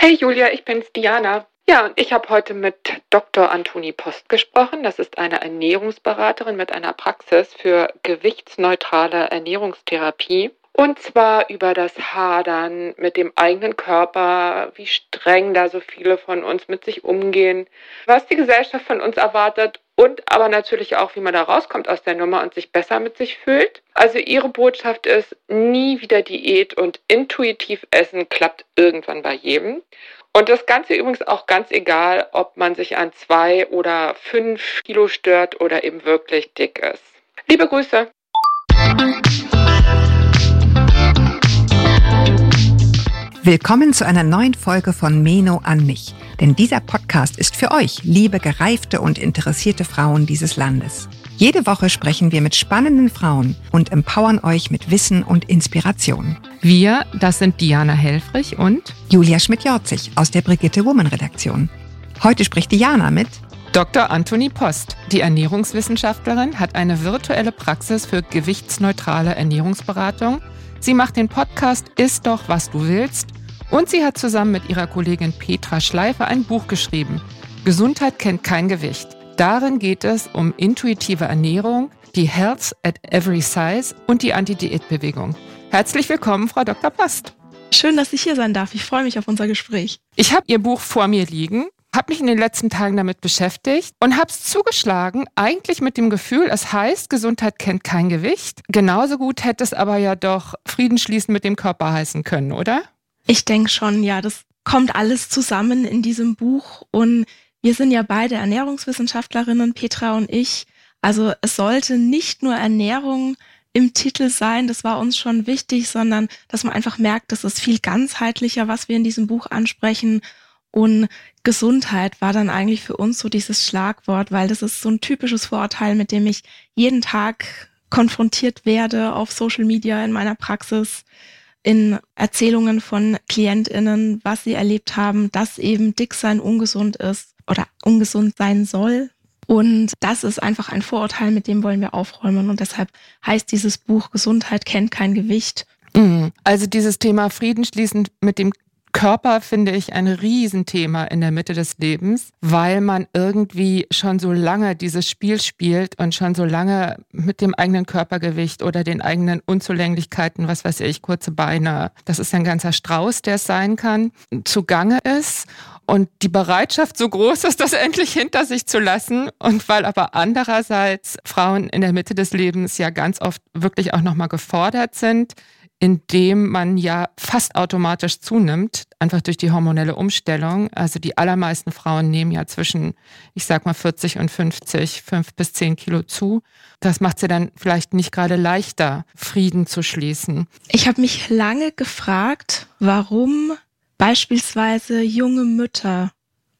Hey Julia, ich bin's Diana. Ja, und ich habe heute mit Dr. Antoni Post gesprochen. Das ist eine Ernährungsberaterin mit einer Praxis für gewichtsneutrale Ernährungstherapie. Und zwar über das Hadern mit dem eigenen Körper, wie streng da so viele von uns mit sich umgehen, was die Gesellschaft von uns erwartet und aber natürlich auch, wie man da rauskommt aus der Nummer und sich besser mit sich fühlt. Also ihre Botschaft ist, nie wieder Diät und intuitiv essen klappt irgendwann bei jedem. Und das Ganze übrigens auch ganz egal, ob man sich an zwei oder fünf Kilo stört oder eben wirklich dick ist. Liebe Grüße. Willkommen zu einer neuen Folge von Meno an mich. Denn dieser Podcast ist für euch, liebe gereifte und interessierte Frauen dieses Landes. Jede Woche sprechen wir mit spannenden Frauen und empowern euch mit Wissen und Inspiration. Wir, das sind Diana Helfrich und Julia Schmidt-Jorzig aus der Brigitte Woman Redaktion. Heute spricht Diana mit Dr. Anthony Post. Die Ernährungswissenschaftlerin hat eine virtuelle Praxis für gewichtsneutrale Ernährungsberatung. Sie macht den Podcast Ist doch, was du willst und sie hat zusammen mit ihrer Kollegin Petra Schleifer ein Buch geschrieben. Gesundheit kennt kein Gewicht. Darin geht es um intuitive Ernährung, die Health at Every Size und die Anti-Diät-Bewegung. Herzlich willkommen, Frau Dr. Post. Schön, dass ich hier sein darf. Ich freue mich auf unser Gespräch. Ich habe Ihr Buch vor mir liegen, habe mich in den letzten Tagen damit beschäftigt und habe es zugeschlagen, eigentlich mit dem Gefühl, es heißt, Gesundheit kennt kein Gewicht. Genauso gut hätte es aber ja doch Frieden schließen mit dem Körper heißen können, oder? Ich denke schon, ja, das kommt alles zusammen in diesem Buch und wir sind ja beide Ernährungswissenschaftlerinnen, Petra und ich. Also es sollte nicht nur Ernährung im Titel sein, das war uns schon wichtig, sondern dass man einfach merkt, das ist viel ganzheitlicher, was wir in diesem Buch ansprechen. Und Gesundheit war dann eigentlich für uns so dieses Schlagwort, weil das ist so ein typisches Vorurteil, mit dem ich jeden Tag konfrontiert werde auf Social Media in meiner Praxis in Erzählungen von KlientInnen, was sie erlebt haben, dass eben dick sein ungesund ist oder ungesund sein soll. Und das ist einfach ein Vorurteil, mit dem wollen wir aufräumen. Und deshalb heißt dieses Buch Gesundheit kennt kein Gewicht. Mhm. Also dieses Thema Frieden schließend mit dem Körper finde ich ein Riesenthema in der Mitte des Lebens, weil man irgendwie schon so lange dieses Spiel spielt und schon so lange mit dem eigenen Körpergewicht oder den eigenen Unzulänglichkeiten, was weiß ich, kurze Beine, das ist ein ganzer Strauß, der es sein kann, zugange ist. Und die Bereitschaft so groß ist, das endlich hinter sich zu lassen. Und weil aber andererseits Frauen in der Mitte des Lebens ja ganz oft wirklich auch nochmal gefordert sind, indem man ja fast automatisch zunimmt, einfach durch die hormonelle Umstellung. Also die allermeisten Frauen nehmen ja zwischen, ich sag mal, 40 und 50, 5 bis 10 Kilo zu. Das macht sie dann vielleicht nicht gerade leichter, Frieden zu schließen. Ich habe mich lange gefragt, warum beispielsweise junge Mütter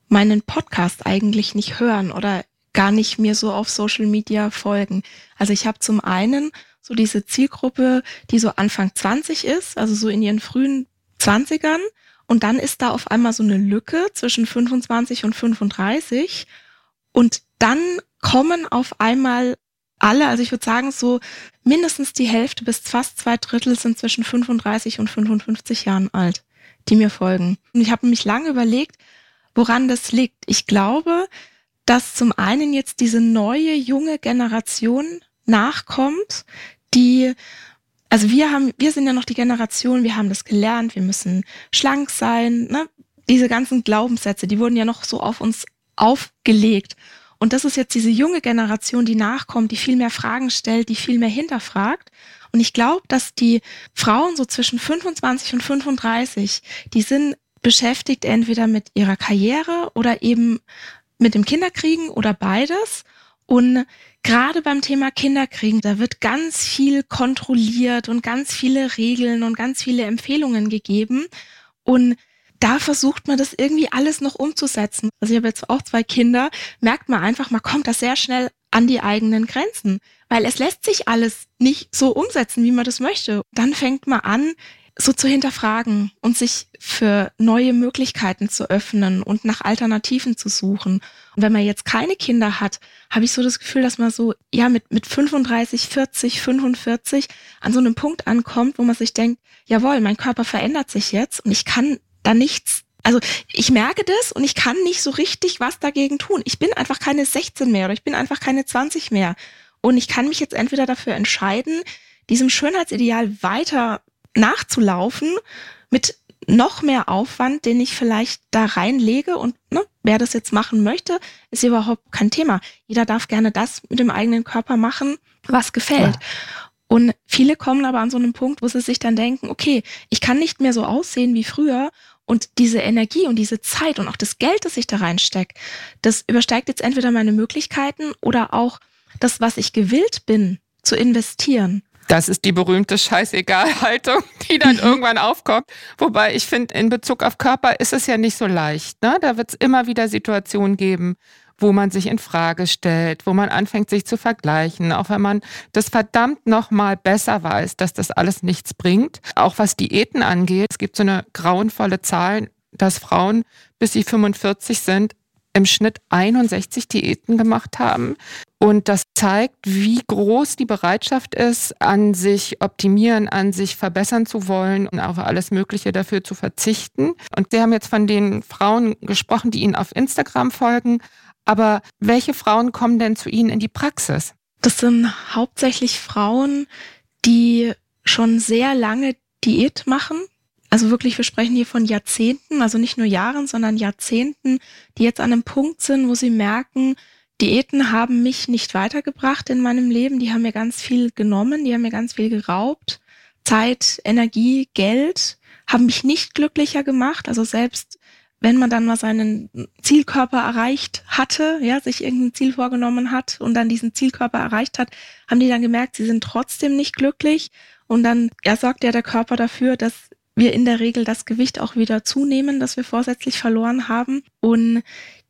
meinen Podcast eigentlich nicht hören oder gar nicht mir so auf Social Media folgen. Also ich habe zum einen so diese Zielgruppe, die so Anfang 20 ist, also so in ihren frühen 20ern. Und dann ist da auf einmal so eine Lücke zwischen 25 und 35. Und dann kommen auf einmal alle, also ich würde sagen, so mindestens die Hälfte bis fast zwei Drittel sind zwischen 35 und 55 Jahren alt, die mir folgen. Und ich habe mich lange überlegt, woran das liegt. Ich glaube, dass zum einen jetzt diese neue junge Generation nachkommt, die, also wir haben, wir sind ja noch die Generation, wir haben das gelernt, wir müssen schlank sein, ne? Diese ganzen Glaubenssätze, die wurden ja noch so auf uns aufgelegt. Und das ist jetzt diese junge Generation, die nachkommt, die viel mehr Fragen stellt, die viel mehr hinterfragt. Und ich glaube, dass die Frauen so zwischen 25 und 35, die sind beschäftigt entweder mit ihrer Karriere oder eben mit dem Kinderkriegen oder beides. Und gerade beim Thema Kinderkriegen, da wird ganz viel kontrolliert und ganz viele Regeln und ganz viele Empfehlungen gegeben. Und da versucht man das irgendwie alles noch umzusetzen. Also ich habe jetzt auch zwei Kinder, merkt man einfach, man kommt da sehr schnell an die eigenen Grenzen, weil es lässt sich alles nicht so umsetzen, wie man das möchte. Dann fängt man an, so zu hinterfragen und sich für neue Möglichkeiten zu öffnen und nach Alternativen zu suchen. Und wenn man jetzt keine Kinder hat, habe ich so das Gefühl, dass man so, ja, mit, mit 35, 40, 45 an so einem Punkt ankommt, wo man sich denkt, jawohl, mein Körper verändert sich jetzt und ich kann da nichts Also ich merke das und ich kann nicht so richtig was dagegen tun. Ich bin einfach keine 16 mehr oder ich bin einfach keine 20 mehr. Und ich kann mich jetzt entweder dafür entscheiden, diesem Schönheitsideal weiter nachzulaufen mit noch mehr Aufwand, den ich vielleicht da reinlege und ne, wer das jetzt machen möchte, ist überhaupt kein Thema. Jeder darf gerne das mit dem eigenen Körper machen, was gefällt. Ja. Und viele kommen aber an so einem Punkt, wo sie sich dann denken, okay, ich kann nicht mehr so aussehen wie früher und diese Energie und diese Zeit und auch das Geld, das ich da reinstecke, das übersteigt jetzt entweder meine Möglichkeiten oder auch das, was ich gewillt bin zu investieren. Das ist die berühmte Scheißegal-Haltung, die dann mhm. irgendwann aufkommt. Wobei ich finde, in Bezug auf Körper ist es ja nicht so leicht. Ne? Da wird es immer wieder Situationen geben, wo man sich in Frage stellt, wo man anfängt, sich zu vergleichen, auch wenn man das verdammt noch mal besser weiß, dass das alles nichts bringt. Auch was Diäten angeht, es gibt so eine grauenvolle Zahl, dass Frauen, bis sie 45 sind, im Schnitt 61 Diäten gemacht haben. Und das zeigt, wie groß die Bereitschaft ist, an sich optimieren, an sich verbessern zu wollen und auf alles Mögliche dafür zu verzichten. Und Sie haben jetzt von den Frauen gesprochen, die Ihnen auf Instagram folgen. Aber welche Frauen kommen denn zu Ihnen in die Praxis? Das sind hauptsächlich Frauen, die schon sehr lange Diät machen, also wirklich, wir sprechen hier von Jahrzehnten, also nicht nur Jahren, sondern Jahrzehnten, die jetzt an einem Punkt sind, wo sie merken, Diäten haben mich nicht weitergebracht in meinem Leben, die haben mir ganz viel genommen, die haben mir ganz viel geraubt. Zeit, Energie, Geld haben mich nicht glücklicher gemacht. Also selbst wenn man dann mal seinen Zielkörper erreicht hatte, ja, sich irgendein Ziel vorgenommen hat und dann diesen Zielkörper erreicht hat, haben die dann gemerkt, sie sind trotzdem nicht glücklich. Und dann ja, sorgt ja der Körper dafür, dass wir in der Regel das Gewicht auch wieder zunehmen, das wir vorsätzlich verloren haben. Und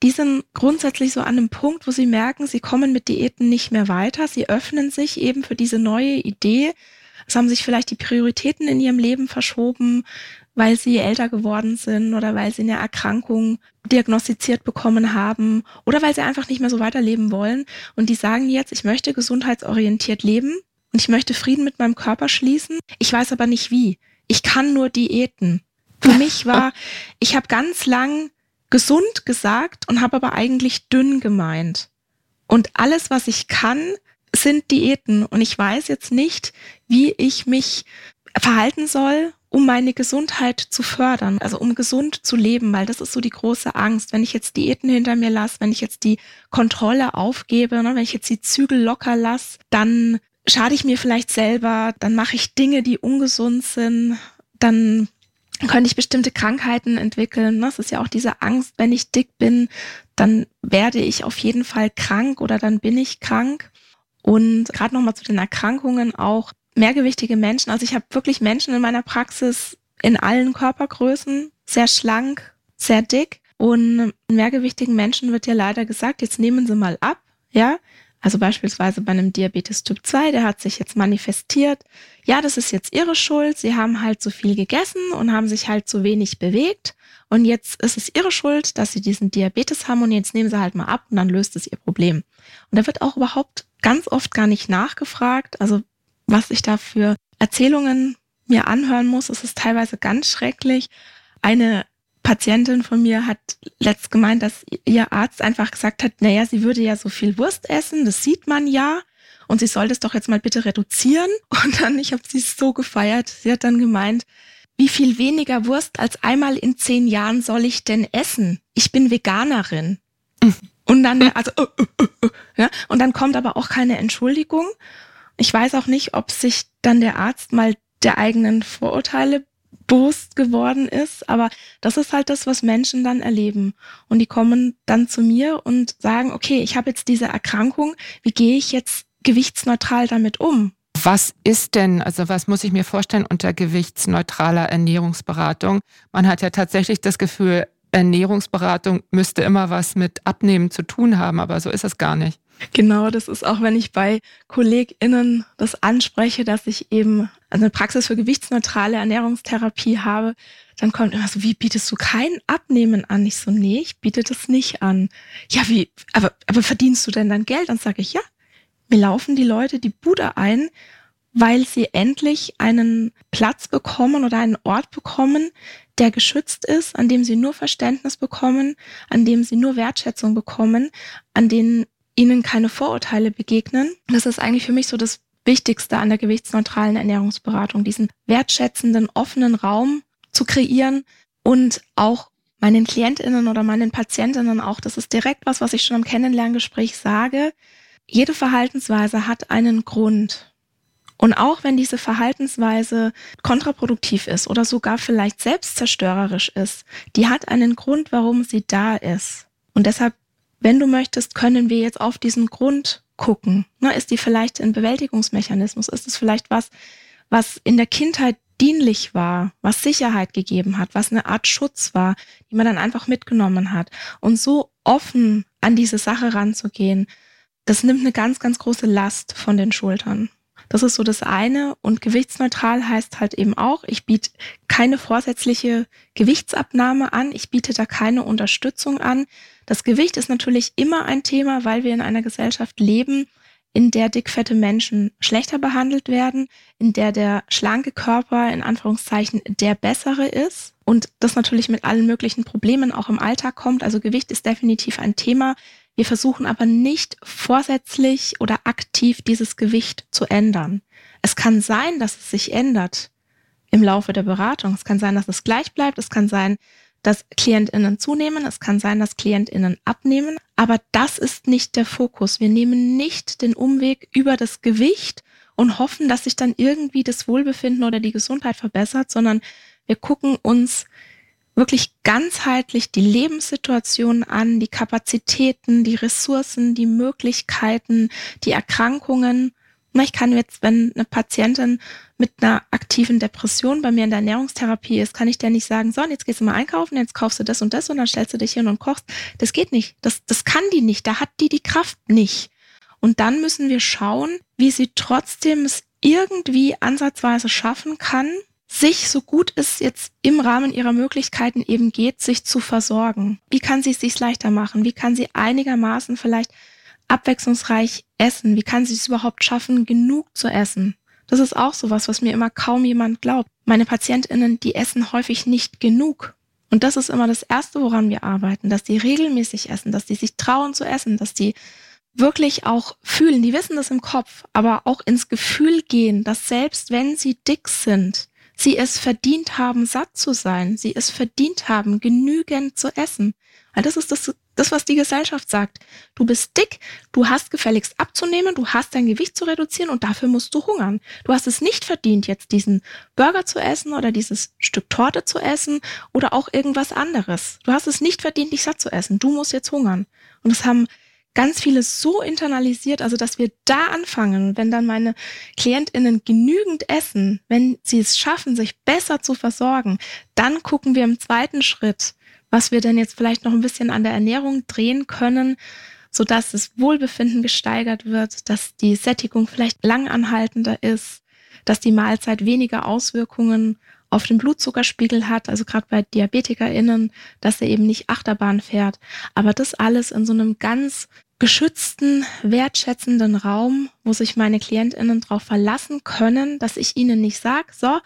die sind grundsätzlich so an einem Punkt, wo sie merken, sie kommen mit Diäten nicht mehr weiter. Sie öffnen sich eben für diese neue Idee. Es haben sich vielleicht die Prioritäten in ihrem Leben verschoben, weil sie älter geworden sind oder weil sie eine Erkrankung diagnostiziert bekommen haben oder weil sie einfach nicht mehr so weiterleben wollen. Und die sagen jetzt, ich möchte gesundheitsorientiert leben und ich möchte Frieden mit meinem Körper schließen. Ich weiß aber nicht wie ich kann nur Diäten. Für mich war, ich habe ganz lang gesund gesagt und habe aber eigentlich dünn gemeint. Und alles, was ich kann, sind Diäten. Und ich weiß jetzt nicht, wie ich mich verhalten soll, um meine Gesundheit zu fördern, also um gesund zu leben, weil das ist so die große Angst. Wenn ich jetzt Diäten hinter mir lasse, wenn ich jetzt die Kontrolle aufgebe, ne, wenn ich jetzt die Zügel locker lasse, dann schade ich mir vielleicht selber, dann mache ich Dinge, die ungesund sind, dann könnte ich bestimmte Krankheiten entwickeln. Das ist ja auch diese Angst, wenn ich dick bin, dann werde ich auf jeden Fall krank oder dann bin ich krank. Und gerade nochmal zu den Erkrankungen auch mehrgewichtige Menschen. Also ich habe wirklich Menschen in meiner Praxis in allen Körpergrößen, sehr schlank, sehr dick. Und mehrgewichtigen Menschen wird ja leider gesagt, jetzt nehmen Sie mal ab, ja. Also beispielsweise bei einem Diabetes Typ 2, der hat sich jetzt manifestiert. Ja, das ist jetzt ihre Schuld. Sie haben halt zu viel gegessen und haben sich halt zu wenig bewegt. Und jetzt ist es ihre Schuld, dass sie diesen Diabetes haben und jetzt nehmen sie halt mal ab und dann löst es ihr Problem. Und da wird auch überhaupt ganz oft gar nicht nachgefragt. Also was ich da für Erzählungen mir anhören muss, ist es teilweise ganz schrecklich. Eine Patientin von mir hat letzt gemeint, dass ihr Arzt einfach gesagt hat, naja, sie würde ja so viel Wurst essen, das sieht man ja. Und sie soll das doch jetzt mal bitte reduzieren. Und dann, ich habe sie so gefeiert, sie hat dann gemeint, wie viel weniger Wurst als einmal in zehn Jahren soll ich denn essen? Ich bin Veganerin. Und dann, also, uh, uh, uh, ja, und dann kommt aber auch keine Entschuldigung. Ich weiß auch nicht, ob sich dann der Arzt mal der eigenen Vorurteile bewusst geworden ist. Aber das ist halt das, was Menschen dann erleben. Und die kommen dann zu mir und sagen, okay, ich habe jetzt diese Erkrankung, wie gehe ich jetzt gewichtsneutral damit um? Was ist denn, also was muss ich mir vorstellen unter gewichtsneutraler Ernährungsberatung? Man hat ja tatsächlich das Gefühl, Ernährungsberatung müsste immer was mit Abnehmen zu tun haben, aber so ist es gar nicht. Genau, das ist auch, wenn ich bei KollegInnen das anspreche, dass ich eben eine Praxis für gewichtsneutrale Ernährungstherapie habe, dann kommt immer so, wie bietest du kein Abnehmen an? Ich so, nee, ich biete das nicht an. Ja, wie, aber, aber verdienst du denn dann Geld? Dann sage ich, ja, mir laufen die Leute die Bude ein, weil sie endlich einen Platz bekommen oder einen Ort bekommen, der geschützt ist, an dem sie nur Verständnis bekommen, an dem sie nur Wertschätzung bekommen, an denen ihnen keine Vorurteile begegnen. Das ist eigentlich für mich so das Wichtigste an der gewichtsneutralen Ernährungsberatung, diesen wertschätzenden, offenen Raum zu kreieren und auch meinen Klientinnen oder meinen Patientinnen auch, das ist direkt was, was ich schon im Kennenlerngespräch sage. Jede Verhaltensweise hat einen Grund. Und auch wenn diese Verhaltensweise kontraproduktiv ist oder sogar vielleicht selbstzerstörerisch ist, die hat einen Grund, warum sie da ist. Und deshalb, wenn du möchtest, können wir jetzt auf diesen Grund gucken. Na, ist die vielleicht ein Bewältigungsmechanismus? Ist es vielleicht was, was in der Kindheit dienlich war, was Sicherheit gegeben hat, was eine Art Schutz war, die man dann einfach mitgenommen hat. Und so offen an diese Sache ranzugehen, das nimmt eine ganz, ganz große Last von den Schultern. Das ist so das eine. Und gewichtsneutral heißt halt eben auch, ich biete keine vorsätzliche Gewichtsabnahme an. Ich biete da keine Unterstützung an. Das Gewicht ist natürlich immer ein Thema, weil wir in einer Gesellschaft leben, in der dickfette Menschen schlechter behandelt werden, in der der schlanke Körper in Anführungszeichen der bessere ist und das natürlich mit allen möglichen Problemen auch im Alltag kommt. Also Gewicht ist definitiv ein Thema. Wir versuchen aber nicht vorsätzlich oder aktiv dieses Gewicht zu ändern. Es kann sein, dass es sich ändert im Laufe der Beratung. Es kann sein, dass es gleich bleibt. Es kann sein, dass KlientInnen zunehmen. Es kann sein, dass KlientInnen abnehmen. Aber das ist nicht der Fokus. Wir nehmen nicht den Umweg über das Gewicht und hoffen, dass sich dann irgendwie das Wohlbefinden oder die Gesundheit verbessert, sondern wir gucken uns wirklich ganzheitlich die Lebenssituation an, die Kapazitäten, die Ressourcen, die Möglichkeiten, die Erkrankungen. Ich kann jetzt, wenn eine Patientin mit einer aktiven Depression bei mir in der Ernährungstherapie ist, kann ich der nicht sagen, so, und jetzt gehst du mal einkaufen, jetzt kaufst du das und das und dann stellst du dich hin und kochst. Das geht nicht. Das, das kann die nicht. Da hat die die Kraft nicht. Und dann müssen wir schauen, wie sie trotzdem es irgendwie ansatzweise schaffen kann, sich, so gut es jetzt im Rahmen ihrer Möglichkeiten eben geht, sich zu versorgen. Wie kann sie es sich leichter machen? Wie kann sie einigermaßen vielleicht abwechslungsreich essen? Wie kann sie es überhaupt schaffen, genug zu essen? Das ist auch sowas, was mir immer kaum jemand glaubt. Meine PatientInnen, die essen häufig nicht genug. Und das ist immer das Erste, woran wir arbeiten, dass die regelmäßig essen, dass die sich trauen zu essen, dass die wirklich auch fühlen, die wissen das im Kopf, aber auch ins Gefühl gehen, dass selbst wenn sie dick sind, sie es verdient haben, satt zu sein, sie es verdient haben, genügend zu essen. Weil das ist das, das, was die Gesellschaft sagt. Du bist dick, du hast gefälligst abzunehmen, du hast dein Gewicht zu reduzieren und dafür musst du hungern. Du hast es nicht verdient, jetzt diesen Burger zu essen oder dieses Stück Torte zu essen oder auch irgendwas anderes. Du hast es nicht verdient, dich satt zu essen. Du musst jetzt hungern. Und das haben ganz vieles so internalisiert, also dass wir da anfangen, wenn dann meine Klientinnen genügend essen, wenn sie es schaffen, sich besser zu versorgen, dann gucken wir im zweiten Schritt, was wir denn jetzt vielleicht noch ein bisschen an der Ernährung drehen können, so dass das Wohlbefinden gesteigert wird, dass die Sättigung vielleicht langanhaltender ist, dass die Mahlzeit weniger Auswirkungen auf den Blutzuckerspiegel hat, also gerade bei DiabetikerInnen, dass er eben nicht Achterbahn fährt. Aber das alles in so einem ganz geschützten, wertschätzenden Raum, wo sich meine KlientInnen darauf verlassen können, dass ich ihnen nicht sage, so,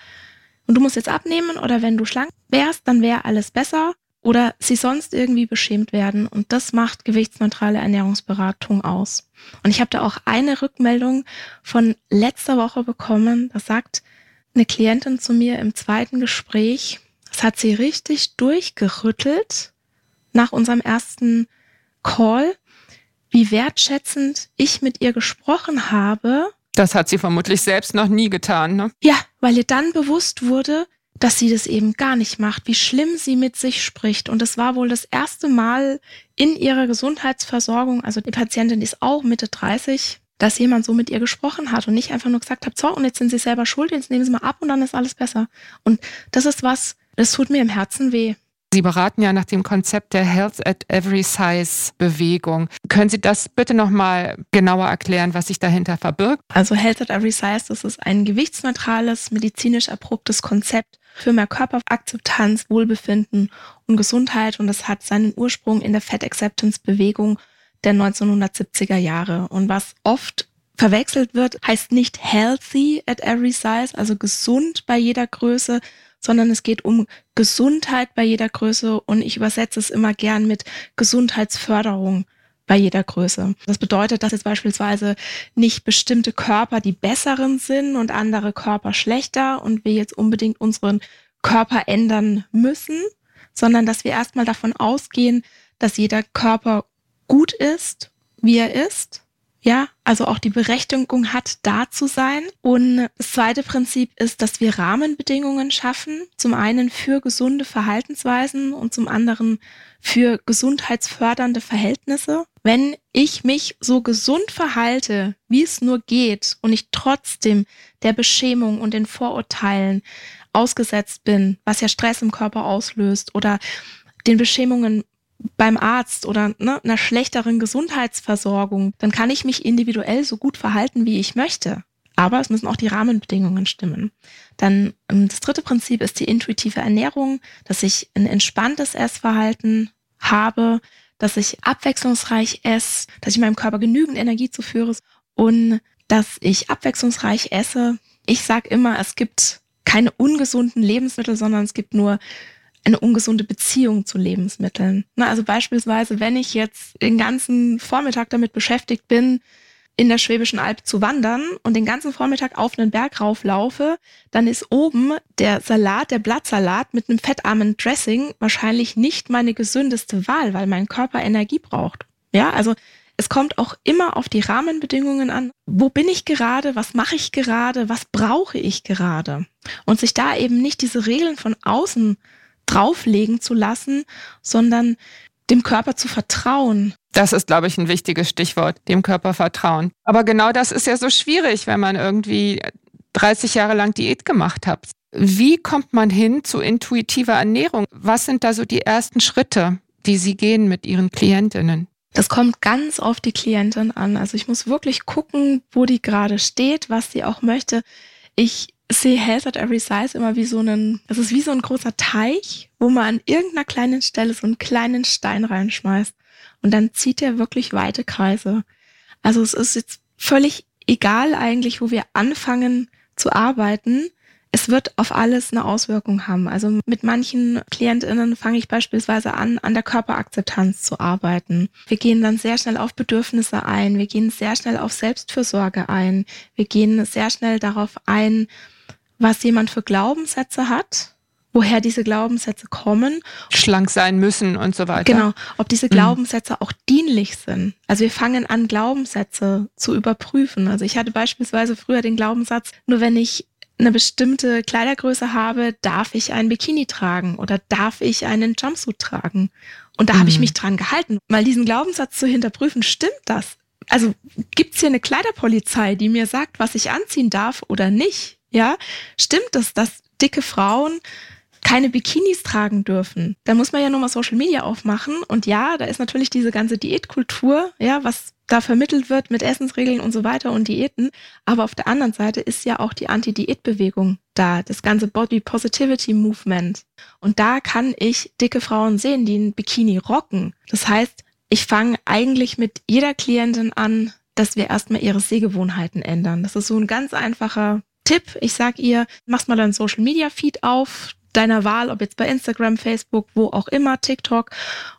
und du musst jetzt abnehmen oder wenn du schlank wärst, dann wäre alles besser oder sie sonst irgendwie beschämt werden. Und das macht gewichtsneutrale Ernährungsberatung aus. Und ich habe da auch eine Rückmeldung von letzter Woche bekommen. Da sagt eine Klientin zu mir im zweiten Gespräch, das hat sie richtig durchgerüttelt nach unserem ersten Call wie wertschätzend ich mit ihr gesprochen habe. Das hat sie vermutlich selbst noch nie getan, ne? Ja, weil ihr dann bewusst wurde, dass sie das eben gar nicht macht, wie schlimm sie mit sich spricht. Und es war wohl das erste Mal in ihrer Gesundheitsversorgung, also die Patientin ist auch Mitte 30, dass jemand so mit ihr gesprochen hat und nicht einfach nur gesagt hat, so, und jetzt sind sie selber schuld, jetzt nehmen sie mal ab und dann ist alles besser. Und das ist was, das tut mir im Herzen weh. Sie beraten ja nach dem Konzept der Health at Every Size Bewegung. Können Sie das bitte nochmal genauer erklären, was sich dahinter verbirgt? Also Health at Every Size, das ist ein gewichtsneutrales, medizinisch erprobtes Konzept für mehr Körperakzeptanz, Wohlbefinden und Gesundheit und das hat seinen Ursprung in der Fat Acceptance Bewegung der 1970er Jahre. Und was oft verwechselt wird, heißt nicht healthy at every size, also gesund bei jeder Größe, sondern es geht um Gesundheit bei jeder Größe und ich übersetze es immer gern mit Gesundheitsförderung bei jeder Größe. Das bedeutet, dass jetzt beispielsweise nicht bestimmte Körper die besseren sind und andere Körper schlechter und wir jetzt unbedingt unseren Körper ändern müssen, sondern dass wir erstmal davon ausgehen, dass jeder Körper gut ist, wie er ist ja, also auch die Berechtigung hat, da zu sein. Und das zweite Prinzip ist, dass wir Rahmenbedingungen schaffen. Zum einen für gesunde Verhaltensweisen und zum anderen für gesundheitsfördernde Verhältnisse. Wenn ich mich so gesund verhalte, wie es nur geht, und ich trotzdem der Beschämung und den Vorurteilen ausgesetzt bin, was ja Stress im Körper auslöst oder den Beschämungen beim Arzt oder ne, einer schlechteren Gesundheitsversorgung, dann kann ich mich individuell so gut verhalten, wie ich möchte. Aber es müssen auch die Rahmenbedingungen stimmen. Dann ähm, das dritte Prinzip ist die intuitive Ernährung, dass ich ein entspanntes Essverhalten habe, dass ich abwechslungsreich esse, dass ich meinem Körper genügend Energie zuführe und dass ich abwechslungsreich esse. Ich sage immer, es gibt keine ungesunden Lebensmittel, sondern es gibt nur eine ungesunde Beziehung zu Lebensmitteln. Na, also beispielsweise, wenn ich jetzt den ganzen Vormittag damit beschäftigt bin, in der Schwäbischen Alb zu wandern und den ganzen Vormittag auf einen Berg rauflaufe, dann ist oben der Salat, der Blattsalat mit einem fettarmen Dressing wahrscheinlich nicht meine gesündeste Wahl, weil mein Körper Energie braucht. Ja, also es kommt auch immer auf die Rahmenbedingungen an. Wo bin ich gerade? Was mache ich gerade? Was brauche ich gerade? Und sich da eben nicht diese Regeln von außen drauflegen zu lassen, sondern dem Körper zu vertrauen. Das ist, glaube ich, ein wichtiges Stichwort, dem Körper vertrauen. Aber genau das ist ja so schwierig, wenn man irgendwie 30 Jahre lang Diät gemacht hat. Wie kommt man hin zu intuitiver Ernährung? Was sind da so die ersten Schritte, die Sie gehen mit Ihren Klientinnen? Das kommt ganz auf die Klientin an. Also ich muss wirklich gucken, wo die gerade steht, was sie auch möchte. Ich sehe Health at Every Size immer wie so einen, es ist wie so ein großer Teich, wo man an irgendeiner kleinen Stelle so einen kleinen Stein reinschmeißt. Und dann zieht er wirklich weite Kreise. Also es ist jetzt völlig egal eigentlich, wo wir anfangen zu arbeiten. Es wird auf alles eine Auswirkung haben. Also mit manchen KlientInnen fange ich beispielsweise an, an der Körperakzeptanz zu arbeiten. Wir gehen dann sehr schnell auf Bedürfnisse ein. Wir gehen sehr schnell auf Selbstfürsorge ein. Wir gehen sehr schnell darauf ein, was jemand für Glaubenssätze hat, woher diese Glaubenssätze kommen. Schlank sein müssen und so weiter. Genau, ob diese mhm. Glaubenssätze mhm. auch dienlich sind. Also wir fangen an, Glaubenssätze zu überprüfen. Also ich hatte beispielsweise früher den Glaubenssatz, nur wenn ich eine bestimmte Kleidergröße habe, darf ich ein Bikini tragen oder darf ich einen Jumpsuit tragen. Und da mhm. habe ich mhm. mich dran gehalten, mal diesen Glaubenssatz zu hinterprüfen, stimmt das? Also gibt's hier eine Kleiderpolizei, die mir sagt, was ich anziehen darf oder nicht? Ja, stimmt es, dass dicke Frauen keine Bikinis tragen dürfen? Da muss man ja nur mal Social Media aufmachen. Und ja, da ist natürlich diese ganze Diätkultur, ja, was da vermittelt wird mit Essensregeln und so weiter und Diäten. Aber auf der anderen Seite ist ja auch die Anti-Diät-Bewegung da, das ganze Body Positivity Movement. Und da kann ich dicke Frauen sehen, die ein Bikini rocken. Das heißt, ich fange eigentlich mit jeder Klientin an, dass wir erstmal ihre Sehgewohnheiten ändern. Das ist so ein ganz einfacher Tipp, ich sag ihr, machst mal deinen Social Media Feed auf, deiner Wahl, ob jetzt bei Instagram, Facebook, wo auch immer, TikTok.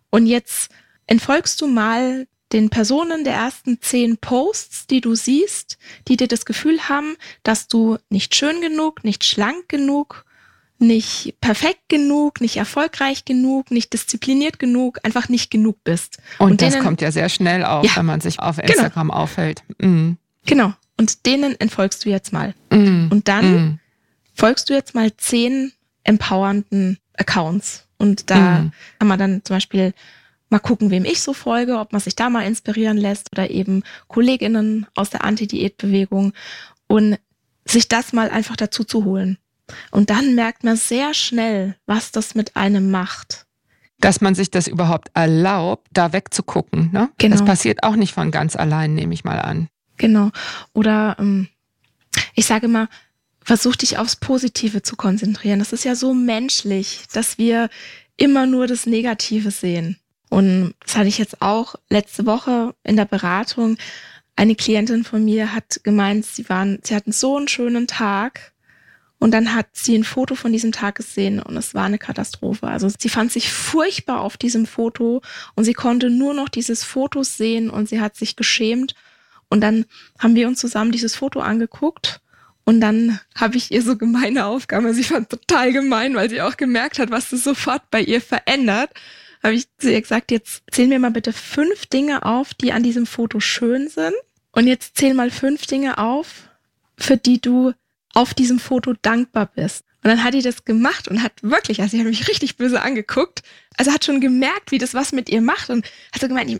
Und jetzt entfolgst du mal den Personen der ersten zehn Posts, die du siehst, die dir das Gefühl haben, dass du nicht schön genug, nicht schlank genug, nicht perfekt genug, nicht erfolgreich genug, nicht diszipliniert genug, einfach nicht genug bist. Und, Und das denen, kommt ja sehr schnell auf, ja, wenn man sich auf genau. Instagram genau. aufhält. Mhm. Genau. Und denen entfolgst du jetzt mal. Mm. Und dann mm. folgst du jetzt mal zehn empowernden Accounts. Und da mm. kann man dann zum Beispiel mal gucken, wem ich so folge, ob man sich da mal inspirieren lässt oder eben Kolleginnen aus der Anti-Diät-Bewegung und sich das mal einfach dazu zu holen. Und dann merkt man sehr schnell, was das mit einem macht. Dass man sich das überhaupt erlaubt, da wegzugucken. Ne? Genau. Das passiert auch nicht von ganz allein, nehme ich mal an. Genau. Oder ähm, ich sage immer, versuch dich aufs Positive zu konzentrieren. Das ist ja so menschlich, dass wir immer nur das Negative sehen. Und das hatte ich jetzt auch letzte Woche in der Beratung. eine Klientin von mir hat gemeint, sie waren, sie hatten so einen schönen Tag und dann hat sie ein Foto von diesem Tag gesehen und es war eine Katastrophe. Also sie fand sich furchtbar auf diesem Foto und sie konnte nur noch dieses Foto sehen und sie hat sich geschämt. Und dann haben wir uns zusammen dieses Foto angeguckt und dann habe ich ihr so gemeine Aufgaben. Sie fand total gemein, weil sie auch gemerkt hat, was das sofort bei ihr verändert. Habe ich zu ihr gesagt, jetzt zähl mir mal bitte fünf Dinge auf, die an diesem Foto schön sind. Und jetzt zähl mal fünf Dinge auf, für die du auf diesem Foto dankbar bist. Und dann hat die das gemacht und hat wirklich, also sie hat mich richtig böse angeguckt, also hat schon gemerkt, wie das was mit ihr macht und hat so gemeint, ich,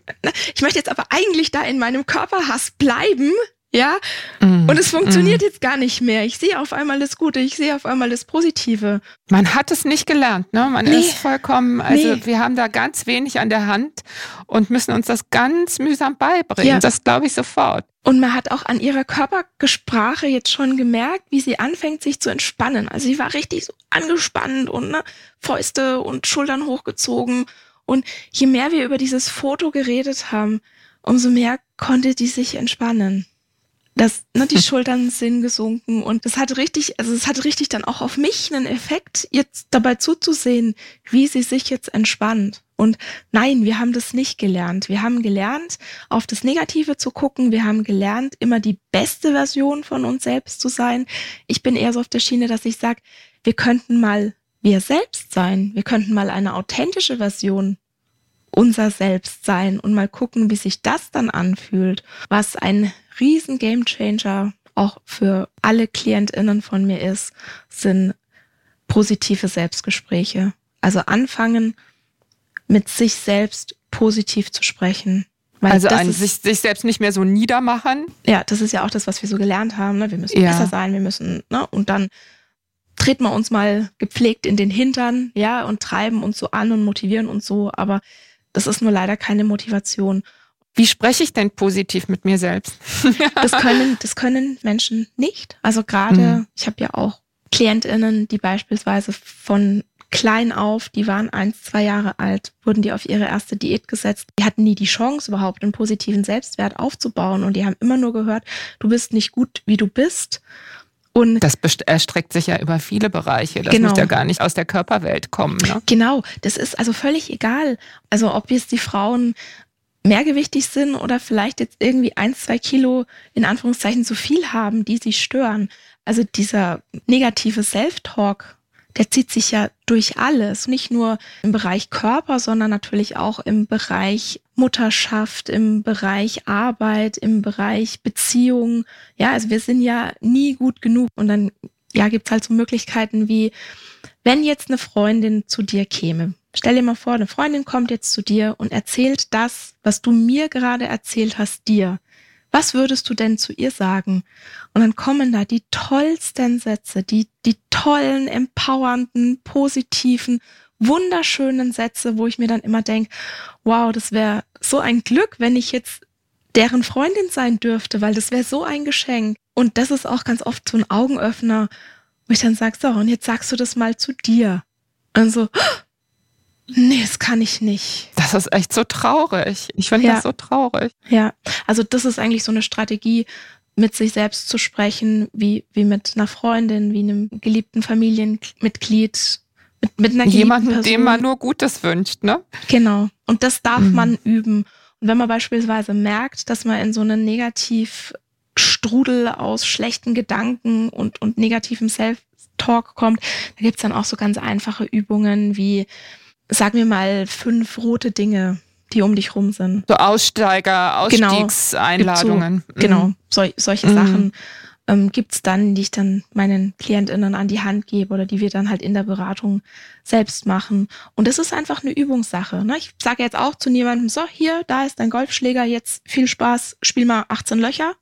ich möchte jetzt aber eigentlich da in meinem Körperhass bleiben, ja, mm, und es funktioniert mm. jetzt gar nicht mehr. Ich sehe auf einmal das Gute, ich sehe auf einmal das Positive. Man hat es nicht gelernt, ne? Man nee. ist vollkommen, also nee. wir haben da ganz wenig an der Hand und müssen uns das ganz mühsam beibringen. Ja. Das glaube ich sofort. Und man hat auch an ihrer Körpersprache jetzt schon gemerkt, wie sie anfängt, sich zu entspannen. Also sie war richtig so angespannt und ne, Fäuste und Schultern hochgezogen. Und je mehr wir über dieses Foto geredet haben, umso mehr konnte die sich entspannen. Das, ne, die Schultern sind gesunken und das hat richtig, also es hat richtig dann auch auf mich einen Effekt, jetzt dabei zuzusehen, wie sie sich jetzt entspannt. Und nein, wir haben das nicht gelernt. Wir haben gelernt, auf das Negative zu gucken. Wir haben gelernt, immer die beste Version von uns selbst zu sein. Ich bin eher so auf der Schiene, dass ich sage, wir könnten mal wir selbst sein. Wir könnten mal eine authentische Version unser Selbst sein und mal gucken, wie sich das dann anfühlt, was ein riesen Gamechanger auch für alle KlientInnen von mir ist, sind positive Selbstgespräche. Also anfangen, mit sich selbst positiv zu sprechen. also ein, ist, sich, sich selbst nicht mehr so niedermachen. Ja, das ist ja auch das, was wir so gelernt haben. Ne? Wir müssen ja. besser sein, wir müssen, ne? Und dann treten wir uns mal gepflegt in den Hintern, ja, und treiben uns so an und motivieren uns so, aber das ist nur leider keine Motivation. Wie spreche ich denn positiv mit mir selbst? das können, das können Menschen nicht. Also gerade, mhm. ich habe ja auch KlientInnen, die beispielsweise von klein auf, die waren eins, zwei Jahre alt, wurden die auf ihre erste Diät gesetzt. Die hatten nie die Chance, überhaupt einen positiven Selbstwert aufzubauen und die haben immer nur gehört, du bist nicht gut, wie du bist. Und das erstreckt sich ja über viele Bereiche. Das genau. muss ja gar nicht aus der Körperwelt kommen. Ne? Genau, das ist also völlig egal. Also ob jetzt die Frauen mehrgewichtig sind oder vielleicht jetzt irgendwie ein, zwei Kilo in Anführungszeichen zu viel haben, die sie stören. Also dieser negative Self-Talk, der zieht sich ja durch alles, nicht nur im Bereich Körper, sondern natürlich auch im Bereich Mutterschaft, im Bereich Arbeit, im Bereich Beziehung. Ja, also wir sind ja nie gut genug und dann ja, gibt's halt so Möglichkeiten wie, wenn jetzt eine Freundin zu dir käme, Stell dir mal vor, eine Freundin kommt jetzt zu dir und erzählt das, was du mir gerade erzählt hast, dir. Was würdest du denn zu ihr sagen? Und dann kommen da die tollsten Sätze, die, die tollen, empowernden, positiven, wunderschönen Sätze, wo ich mir dann immer denke, wow, das wäre so ein Glück, wenn ich jetzt deren Freundin sein dürfte, weil das wäre so ein Geschenk. Und das ist auch ganz oft so ein Augenöffner, wo ich dann sage, so, und jetzt sagst du das mal zu dir. Und so, Nee, das kann ich nicht. Das ist echt so traurig. Ich finde ja. das so traurig. Ja, also das ist eigentlich so eine Strategie, mit sich selbst zu sprechen, wie, wie mit einer Freundin, wie einem geliebten Familienmitglied, mit, mit einer Jemanden, dem man nur Gutes wünscht, ne? Genau. Und das darf mhm. man üben. Und wenn man beispielsweise merkt, dass man in so einen Negativstrudel aus schlechten Gedanken und, und negativem Self-Talk kommt, da gibt's dann auch so ganz einfache Übungen wie sag mir mal fünf rote Dinge, die um dich rum sind. So Aussteiger, genau. Ausstiegseinladungen. Genau, so, genau, so, solche mhm. Sachen ähm, gibt es dann, die ich dann meinen KlientInnen an die Hand gebe oder die wir dann halt in der Beratung selbst machen. Und das ist einfach eine Übungssache. Ne? Ich sage jetzt auch zu niemandem, so, hier, da ist dein Golfschläger, jetzt viel Spaß, spiel mal 18 Löcher.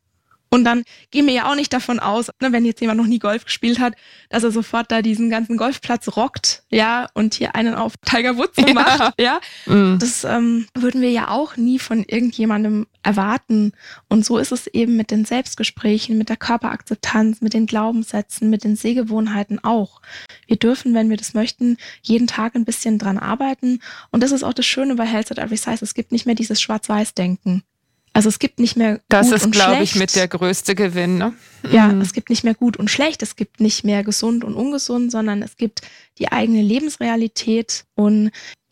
Und dann gehen wir ja auch nicht davon aus, ne, wenn jetzt jemand noch nie Golf gespielt hat, dass er sofort da diesen ganzen Golfplatz rockt, ja, und hier einen auf Tiger Woods macht, ja. ja. Mhm. Das ähm, würden wir ja auch nie von irgendjemandem erwarten. Und so ist es eben mit den Selbstgesprächen, mit der Körperakzeptanz, mit den Glaubenssätzen, mit den Sehgewohnheiten auch. Wir dürfen, wenn wir das möchten, jeden Tag ein bisschen dran arbeiten. Und das ist auch das Schöne bei Health at Every Size. Es gibt nicht mehr dieses Schwarz-Weiß-Denken. Also es gibt nicht mehr das gut ist, und glaube ich, mit der größte Gewinn. Ne? Ja, Mhm. es gibt nicht mehr gut und schlecht, es gibt nicht mehr gesund und ungesund, sondern es gibt die eigene Lebensrealität. Und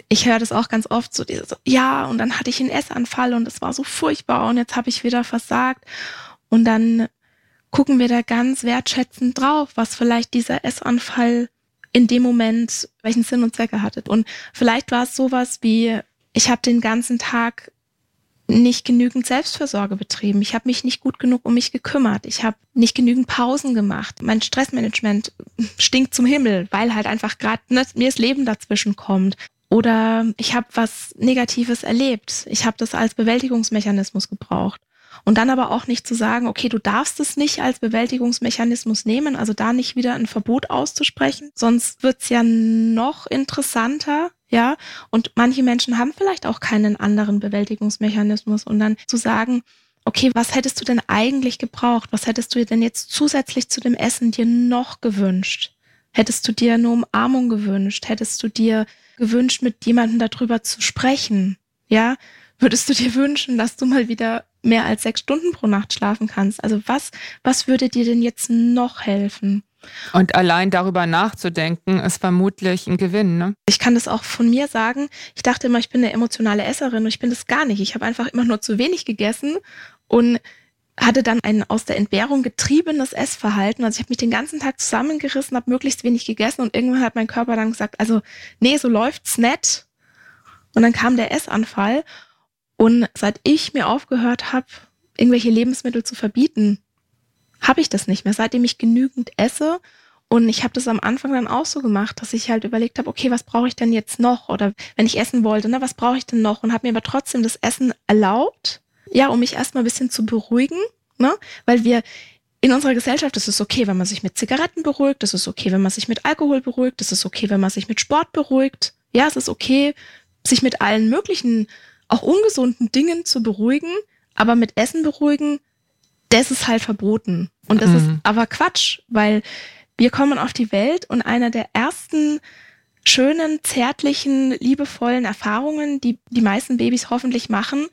ich höre das auch ganz oft so, diese so, ja, und dann hatte ich einen Essanfall und es war so furchtbar und jetzt habe ich wieder versagt. Und dann gucken wir da ganz wertschätzend drauf, was vielleicht dieser Essanfall in dem Moment, welchen Sinn und Zwecke hatte. Und vielleicht war es sowas wie, ich habe den ganzen Tag nicht genügend Selbstfürsorge betrieben. Ich habe mich nicht gut genug um mich gekümmert. Ich habe nicht genügend Pausen gemacht. Mein Stressmanagement stinkt zum Himmel, weil halt einfach gerade ne, mir das Leben dazwischen kommt. Oder ich habe was Negatives erlebt. Ich habe das als Bewältigungsmechanismus gebraucht. Und dann aber auch nicht zu sagen, okay, du darfst es nicht als Bewältigungsmechanismus nehmen, also da nicht wieder ein Verbot auszusprechen, sonst wird's ja noch interessanter, ja. Und manche Menschen haben vielleicht auch keinen anderen Bewältigungsmechanismus und dann zu sagen, okay, was hättest du denn eigentlich gebraucht? Was hättest du dir denn jetzt zusätzlich zu dem Essen dir noch gewünscht? Hättest du dir eine Umarmung gewünscht? Hättest du dir gewünscht, mit jemandem darüber zu sprechen? Ja? Würdest du dir wünschen, dass du mal wieder mehr als sechs Stunden pro Nacht schlafen kannst? Also was, was würde dir denn jetzt noch helfen? Und allein darüber nachzudenken, ist vermutlich ein Gewinn. Ne? Ich kann das auch von mir sagen. Ich dachte immer, ich bin eine emotionale Esserin und ich bin das gar nicht. Ich habe einfach immer nur zu wenig gegessen und hatte dann ein aus der Entbehrung getriebenes Essverhalten. Also ich habe mich den ganzen Tag zusammengerissen, habe möglichst wenig gegessen und irgendwann hat mein Körper dann gesagt, also nee, so läuft's nett. Und dann kam der Essanfall und seit ich mir aufgehört habe, irgendwelche Lebensmittel zu verbieten, habe ich das nicht mehr. Seitdem ich genügend esse und ich habe das am Anfang dann auch so gemacht, dass ich halt überlegt habe, okay, was brauche ich denn jetzt noch? Oder wenn ich essen wollte, ne, was brauche ich denn noch? Und habe mir aber trotzdem das Essen erlaubt, ja, um mich erstmal ein bisschen zu beruhigen, ne? Weil wir in unserer Gesellschaft ist okay, wenn man sich mit Zigaretten beruhigt, es ist okay, wenn man sich mit Alkohol beruhigt, es ist okay, wenn man sich mit Sport beruhigt. Ja, es ist okay, sich mit allen möglichen, auch ungesunden Dingen zu beruhigen, aber mit Essen beruhigen, das ist halt verboten. Und das Mhm. ist aber Quatsch, weil wir kommen auf die Welt und einer der ersten schönen, zärtlichen, liebevollen Erfahrungen, die die meisten Babys hoffentlich machen,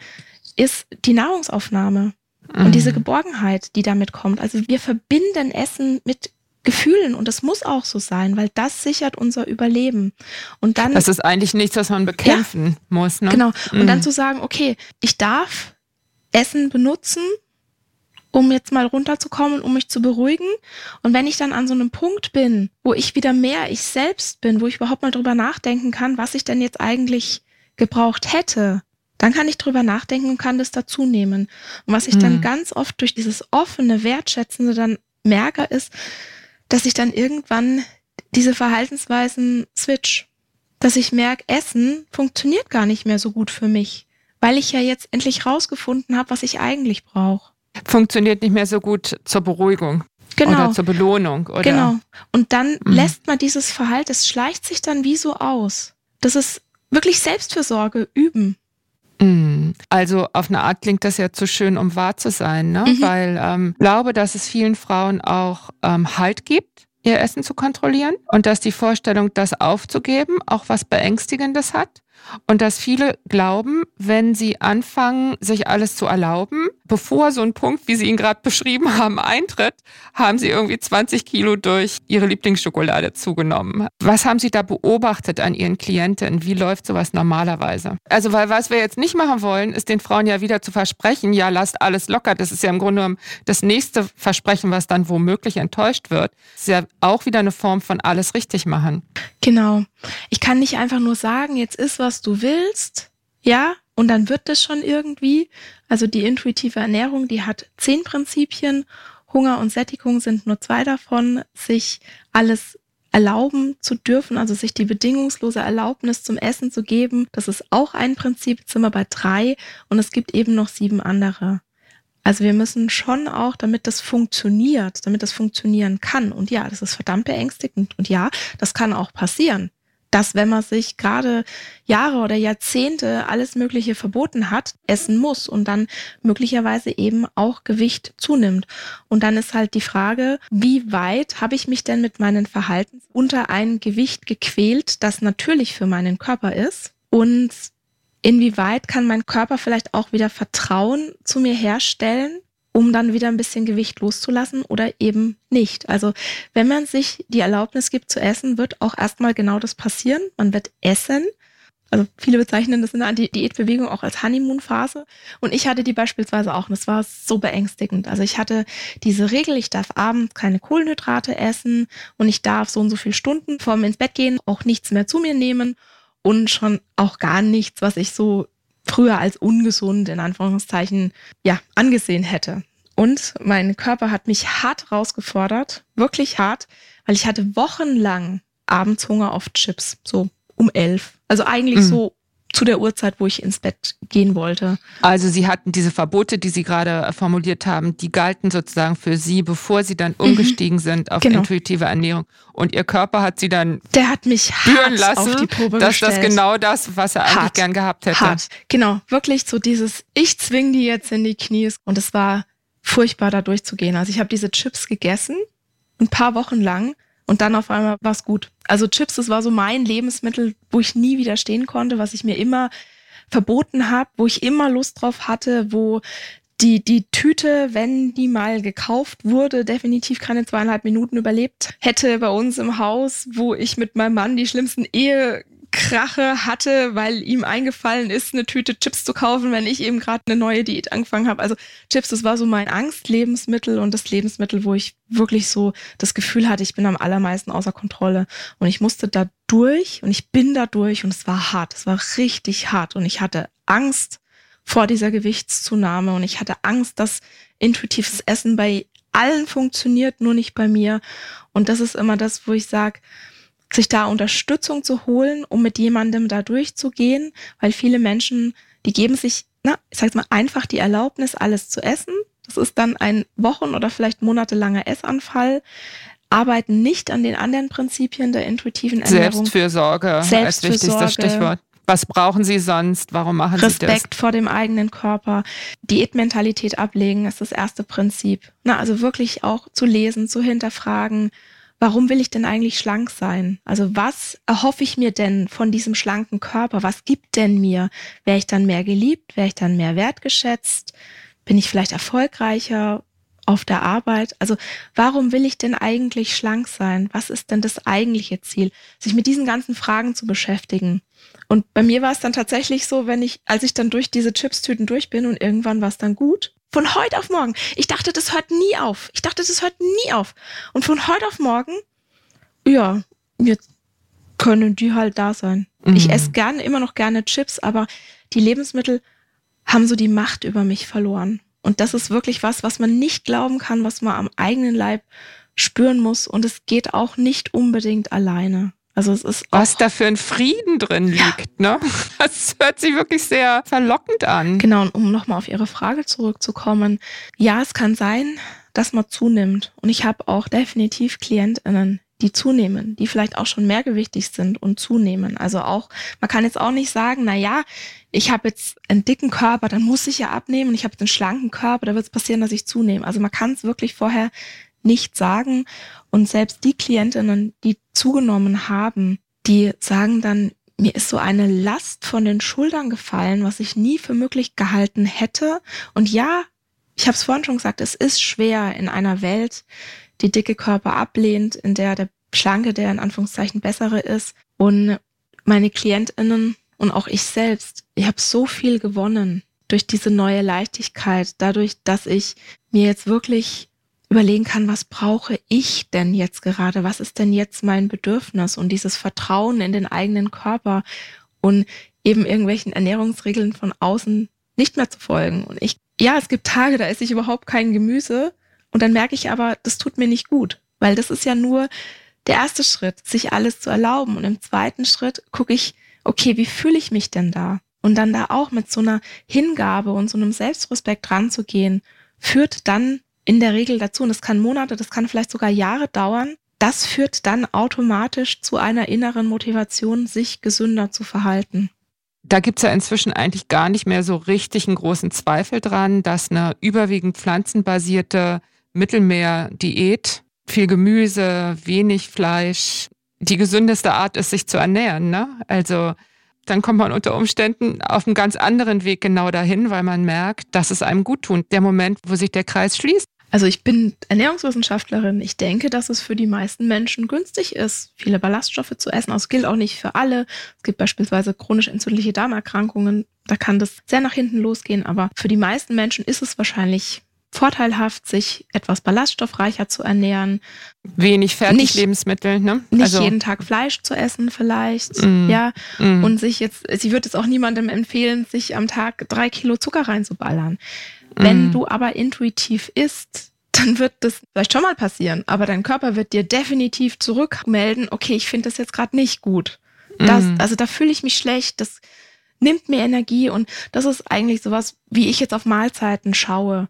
ist die Nahrungsaufnahme und diese Mhm. Geborgenheit, die damit kommt. Also wir verbinden Essen mit Gefühlen und das muss auch so sein, weil das sichert unser Überleben. Und dann Das ist eigentlich nichts, was man bekämpfen muss. Ne? Genau. Und Mhm. dann zu sagen, okay, ich darf Essen benutzen, um jetzt mal runterzukommen, um mich zu beruhigen. Und wenn ich dann an so einem Punkt bin, wo ich wieder mehr ich selbst bin, wo ich überhaupt mal drüber nachdenken kann, was ich denn jetzt eigentlich gebraucht hätte, dann kann ich drüber nachdenken und kann das dazu nehmen. Und was ich dann Hm. ganz oft durch dieses offene, wertschätzende dann merke, ist, dass ich dann irgendwann diese Verhaltensweisen switch. Dass ich merke, Essen funktioniert gar nicht mehr so gut für mich, weil ich ja jetzt endlich rausgefunden habe, was ich eigentlich brauche. Funktioniert nicht mehr so gut zur Beruhigung Genau. oder zur Belohnung. Oder? Genau. Und dann Mhm. lässt man dieses Verhalten, es schleicht sich dann wie so aus. Das ist wirklich Selbstfürsorge üben. Mm, Also auf eine Art klingt das ja zu schön, um wahr zu sein, ne? Mhm. weil ähm, ich glaube, dass es vielen Frauen auch ähm, Halt gibt, ihr Essen zu kontrollieren und dass die Vorstellung, das aufzugeben, auch was Beängstigendes hat und dass viele glauben, wenn sie anfangen, sich alles zu erlauben, bevor so ein Punkt, wie Sie ihn gerade beschrieben haben, eintritt, haben sie irgendwie 20 Kilo durch ihre Lieblingsschokolade zugenommen. Was haben Sie da beobachtet an Ihren Klienten? Wie läuft sowas normalerweise? Also, weil was wir jetzt nicht machen wollen, ist den Frauen ja wieder zu versprechen, ja, lasst alles locker. Das ist ja im Grunde genommen das nächste Versprechen, was dann womöglich enttäuscht wird. Das ist ja auch wieder eine Form von alles richtig machen. Genau. Ich kann nicht einfach nur sagen, jetzt ist, was du willst, ja, und dann wird das schon irgendwie. Also die intuitive Ernährung, die hat zehn Prinzipien. Hunger und Sättigung sind nur zwei davon. Sich alles erlauben zu dürfen, also sich die bedingungslose Erlaubnis zum Essen zu geben, das ist auch ein Prinzip, jetzt sind wir bei drei und es gibt eben noch sieben andere. Also wir müssen schon auch, damit das funktioniert, damit das funktionieren kann. Und ja, das ist verdammt beängstigend. Und ja, das kann auch passieren, dass wenn man sich gerade Jahre oder Jahrzehnte alles Mögliche verboten hat, essen muss und dann möglicherweise eben auch Gewicht zunimmt. Und dann ist halt die Frage, wie weit habe ich mich denn mit meinen Verhalten unter ein Gewicht gequält, das natürlich für meinen Körper ist und inwieweit kann mein Körper vielleicht auch wieder Vertrauen zu mir herstellen, um dann wieder ein bisschen Gewicht loszulassen oder eben nicht. Also wenn man sich die Erlaubnis gibt zu essen, wird auch erstmal genau das passieren. Man wird essen also viele bezeichnen das in der Diätbewegung auch als Honeymoon-Phase. Und ich hatte die beispielsweise auch. Und es war so beängstigend. Also ich hatte diese Regel, ich darf abends keine Kohlenhydrate essen und ich darf so und so viele Stunden vorm ins Bett gehen auch nichts mehr zu mir nehmen und schon auch gar nichts, was ich so früher als ungesund in Anführungszeichen ja angesehen hätte. Und mein Körper hat mich hart rausgefordert, wirklich hart, weil ich hatte wochenlang abends Hunger auf Chips, so um elf. Also eigentlich mhm. so zu der Uhrzeit, wo ich ins Bett gehen wollte. Also Sie hatten diese Verbote, die Sie gerade formuliert haben, die galten sozusagen für Sie, bevor Sie dann mhm. umgestiegen mhm. sind auf genau. intuitive Ernährung. Und Ihr Körper hat Sie dann der hat mich spüren lassen, auf die Probe dass gestellt. das genau das, was er eigentlich hart. gern gehabt hätte. Hart. Genau, wirklich so dieses, ich zwing die jetzt in die Knie. Und es war furchtbar, da durchzugehen. Also ich habe diese Chips gegessen, ein paar Wochen lang und dann auf einmal war es gut. Also Chips, das war so mein Lebensmittel, wo ich nie widerstehen konnte, was ich mir immer verboten habe, wo ich immer Lust drauf hatte, wo die, die Tüte, wenn die mal gekauft wurde, definitiv keine zweieinhalb Minuten überlebt hätte bei uns im Haus, wo ich mit meinem Mann die schlimmsten Ehe Krache hatte, weil ihm eingefallen ist, eine Tüte Chips zu kaufen, wenn ich eben gerade eine neue Diät angefangen habe. Also Chips, das war so mein Angstlebensmittel und das Lebensmittel, wo ich wirklich so das Gefühl hatte, ich bin am allermeisten außer Kontrolle. Und ich musste da durch und ich bin da durch und es war hart. Es war richtig hart und ich hatte Angst vor dieser Gewichtszunahme und ich hatte Angst, dass intuitives Essen bei allen funktioniert, nur nicht bei mir. Und das ist immer das, wo ich sage, sich da Unterstützung zu holen, um mit jemandem da durchzugehen, weil viele Menschen, die geben sich, na, ich sag's mal, einfach die Erlaubnis, alles zu essen. Das ist dann ein Wochen- oder vielleicht monatelanger Essanfall, arbeiten nicht an den anderen Prinzipien der intuitiven Ernährung. Selbstfürsorge, Selbstfürsorge als wichtigstes Stichwort. Was brauchen Sie sonst? Warum machen Respekt Sie das? Respekt vor dem eigenen Körper. Diätmentalität ablegen ist das erste Prinzip. Na, also wirklich auch zu lesen, zu hinterfragen, warum will ich denn eigentlich schlank sein? Also was erhoffe ich mir denn von diesem schlanken Körper? Was gibt denn mir? Wäre ich dann mehr geliebt? Wäre ich dann mehr wertgeschätzt? Bin ich vielleicht erfolgreicher auf der Arbeit? Also warum will ich denn eigentlich schlank sein? Was ist denn das eigentliche Ziel? Sich mit diesen ganzen Fragen zu beschäftigen. Und bei mir war es dann tatsächlich so, wenn ich, als ich dann durch diese Chipstüten durch bin und irgendwann war es dann gut, von heute auf morgen. Ich dachte, das hört nie auf. Ich dachte, das hört nie auf. Und von heute auf morgen, ja, jetzt können die halt da sein. Mhm. Ich esse gerne, immer noch gerne Chips, aber die Lebensmittel haben so die Macht über mich verloren. Und das ist wirklich was, was man nicht glauben kann, was man am eigenen Leib spüren muss. Und es geht auch nicht unbedingt alleine. Also es ist was da für ein Frieden drin liegt, ja. ne? Das hört sich wirklich sehr verlockend an. Genau, und um nochmal auf Ihre Frage zurückzukommen, ja, es kann sein, dass man zunimmt. Und ich habe auch definitiv KlientInnen, die zunehmen, die vielleicht auch schon mehrgewichtig sind und zunehmen. Also auch, man kann jetzt auch nicht sagen, na ja, ich habe jetzt einen dicken Körper, dann muss ich ja abnehmen und ich habe jetzt einen schlanken Körper, da wird es passieren, dass ich zunehme. Also man kann es wirklich vorher nicht sagen. Und selbst die Klientinnen, die zugenommen haben, die sagen dann, mir ist so eine Last von den Schultern gefallen, was ich nie für möglich gehalten hätte. Und ja, ich habe es vorhin schon gesagt, es ist schwer in einer Welt, die dicke Körper ablehnt, in der der schlanke, der in Anführungszeichen bessere ist. Und meine Klientinnen und auch ich selbst, ich habe so viel gewonnen durch diese neue Leichtigkeit, dadurch, dass ich mir jetzt wirklich überlegen kann, was brauche ich denn jetzt gerade? Was ist denn jetzt mein Bedürfnis? Und dieses Vertrauen in den eigenen Körper und eben irgendwelchen Ernährungsregeln von außen nicht mehr zu folgen. Und ich, ja, es gibt Tage, da esse ich überhaupt kein Gemüse und dann merke ich aber, das tut mir nicht gut, weil das ist ja nur der erste Schritt, sich alles zu erlauben. Und im zweiten Schritt gucke ich, okay, wie fühle ich mich denn da? Und dann da auch mit so einer Hingabe und so einem Selbstrespekt ranzugehen, führt dann in der Regel dazu, und das kann Monate, das kann vielleicht sogar Jahre dauern, das führt dann automatisch zu einer inneren Motivation, sich gesünder zu verhalten. Da gibt's ja inzwischen eigentlich gar nicht mehr so richtig einen großen Zweifel dran, dass eine überwiegend pflanzenbasierte Mittelmeerdiät, viel Gemüse, wenig Fleisch, die gesündeste Art ist, sich zu ernähren. Ne? Also dann kommt man unter Umständen auf einem ganz anderen Weg genau dahin, weil man merkt, dass es einem gut tut. Der Moment, wo sich der Kreis schließt. Also ich bin Ernährungswissenschaftlerin. Ich denke, dass es für die meisten Menschen günstig ist, viele Ballaststoffe zu essen. Das gilt auch nicht für alle. Es gibt beispielsweise chronisch entzündliche Darmerkrankungen. Da kann das sehr nach hinten losgehen. Aber für die meisten Menschen ist es wahrscheinlich vorteilhaft, sich etwas ballaststoffreicher zu ernähren. Wenig Fertiglebensmittel, ne? Nicht also, jeden Tag Fleisch zu essen vielleicht, mm, ja. Mm. Und sich jetzt, sie würde es auch niemandem empfehlen, sich am Tag drei Kilo Zucker reinzuballern. Wenn mm. du aber intuitiv isst, dann wird das vielleicht schon mal passieren, aber dein Körper wird dir definitiv zurückmelden, okay, ich finde das jetzt gerade nicht gut. Das, mm. Also da fühle ich mich schlecht, das nimmt mir Energie und das ist eigentlich sowas, wie ich jetzt auf Mahlzeiten schaue.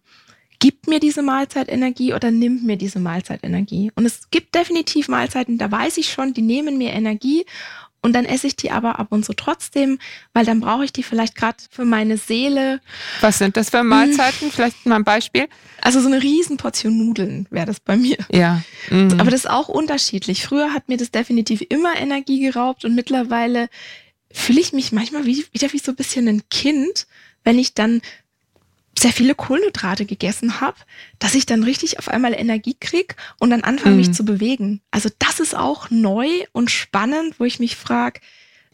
Gibt mir diese Mahlzeit Energie oder nimmt mir diese Mahlzeit Energie? Und es gibt definitiv Mahlzeiten, da weiß ich schon, die nehmen mir Energie und dann esse ich die aber ab und zu trotzdem, weil dann brauche ich die vielleicht gerade für meine Seele. Was sind das für Mahlzeiten? Vielleicht mal ein Beispiel. Also so eine Riesenportion Nudeln wäre das bei mir. Ja. Mhm. Aber das ist auch unterschiedlich. Früher hat mir das definitiv immer Energie geraubt und mittlerweile fühle ich mich manchmal wie, wieder wie so ein bisschen ein Kind, wenn ich dann sehr viele Kohlenhydrate gegessen habe, dass ich dann richtig auf einmal Energie krieg und dann anfange mhm. mich zu bewegen. Also das ist auch neu und spannend, wo ich mich frage,